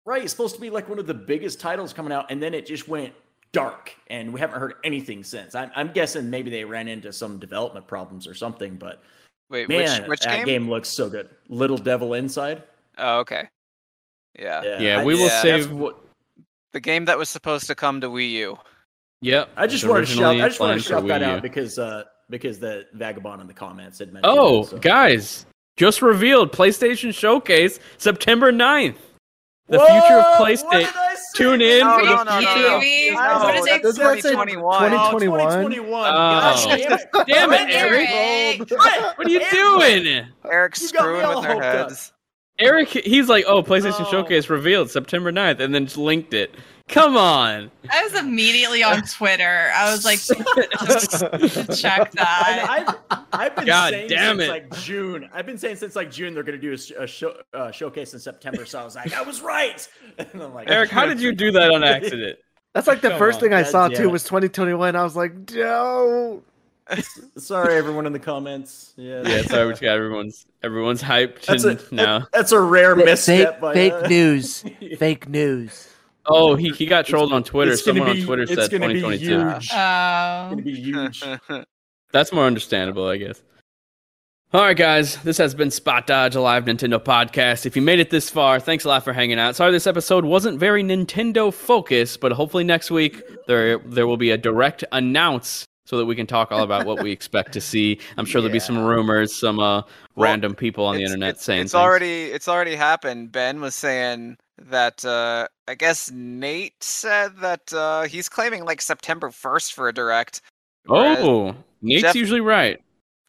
Right, it's supposed to be like one of the biggest titles coming out, and then it just went dark, and we haven't heard anything since. I'm, I'm guessing maybe they ran into some development problems or something, but Wait, man, which which that game? game? looks so good. Little Devil Inside. Oh, okay. Yeah. Yeah, I- we will yeah. save- what- The game that was supposed to come to Wii U. Yep. I just it's wanted to shout. I just wanted to shout that out because uh because the vagabond in the comments had mentioned. Oh, it, so. guys, just revealed PlayStation Showcase September 9th. The future of PlayStation. did I say? Tune in No, for the no, no, no, future no. of- Maybe. No, What is it? that's Doesn't that say 2021. 2021? 2021. Oh. Gosh, damn it. Damn it, Damn Eric. Eric. What are you doing? Eric's You screwing with their hoped up. heads. Eric, he's like, oh, PlayStation Oh. Showcase revealed September 9th, and then just linked it. Come on. I was immediately on Twitter. I was like, check that. I've, I've been God saying damn since it. like June. I've been saying since like June they're going to do a, sh- a show, uh, showcase in September. So I was like, I was right. And I'm like, Eric, how did you do that on accident? That's like the Come first on, thing I God saw damn too was 2021. I was like, no. Sorry, everyone in the comments. Yeah, Yeah, sorry, we got everyone's everyone's hyped that's a now. that's a rare misstep. fake by, fake uh, news. Fake news. Oh, he, he got trolled on Twitter. It's Someone be- on Twitter it's said gonna be 2022. huge. It's gonna be huge. That's more understandable, I guess. All right, guys, this has been Spot Dodge, a live Nintendo podcast. If you made it this far, thanks a lot for hanging out. Sorry this episode wasn't very Nintendo focused, but hopefully next week there there will be a direct announce so that we can talk all about what we expect to see. I'm sure there'll be some rumors, some uh, Well, random people on the internet it's, saying it's things. already it's already happened. Ben was saying that uh I guess Nate said that uh he's claiming like September 1st for a direct. Oh, Nate's Jeff- usually right.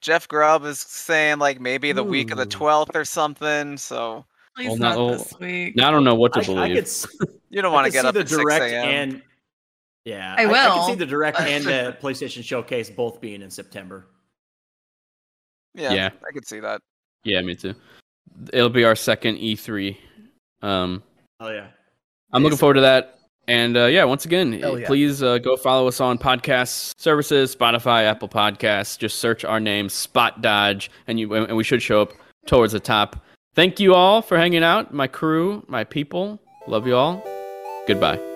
Jeff Grubb is saying like maybe the week of the 12th or something. So Please Well, not no- this week. Now I don't know what to I, I believe. could, you don't want to get see up the at 6 direct a.m. and yeah, I I, can see the direct and the PlayStation Showcase both being in September. yeah, Yeah. I could see that. Yeah, me too. It'll be our second E3. Um, Oh yeah. I'm looking forward to that. And uh, yeah, once again, yeah. please uh, go follow us on podcast services, Spotify, Apple Podcasts. Just search our name, Spot Dodge, and you and we should show up towards the top. Thank you all for hanging out, my crew, my people. Love you all. Goodbye.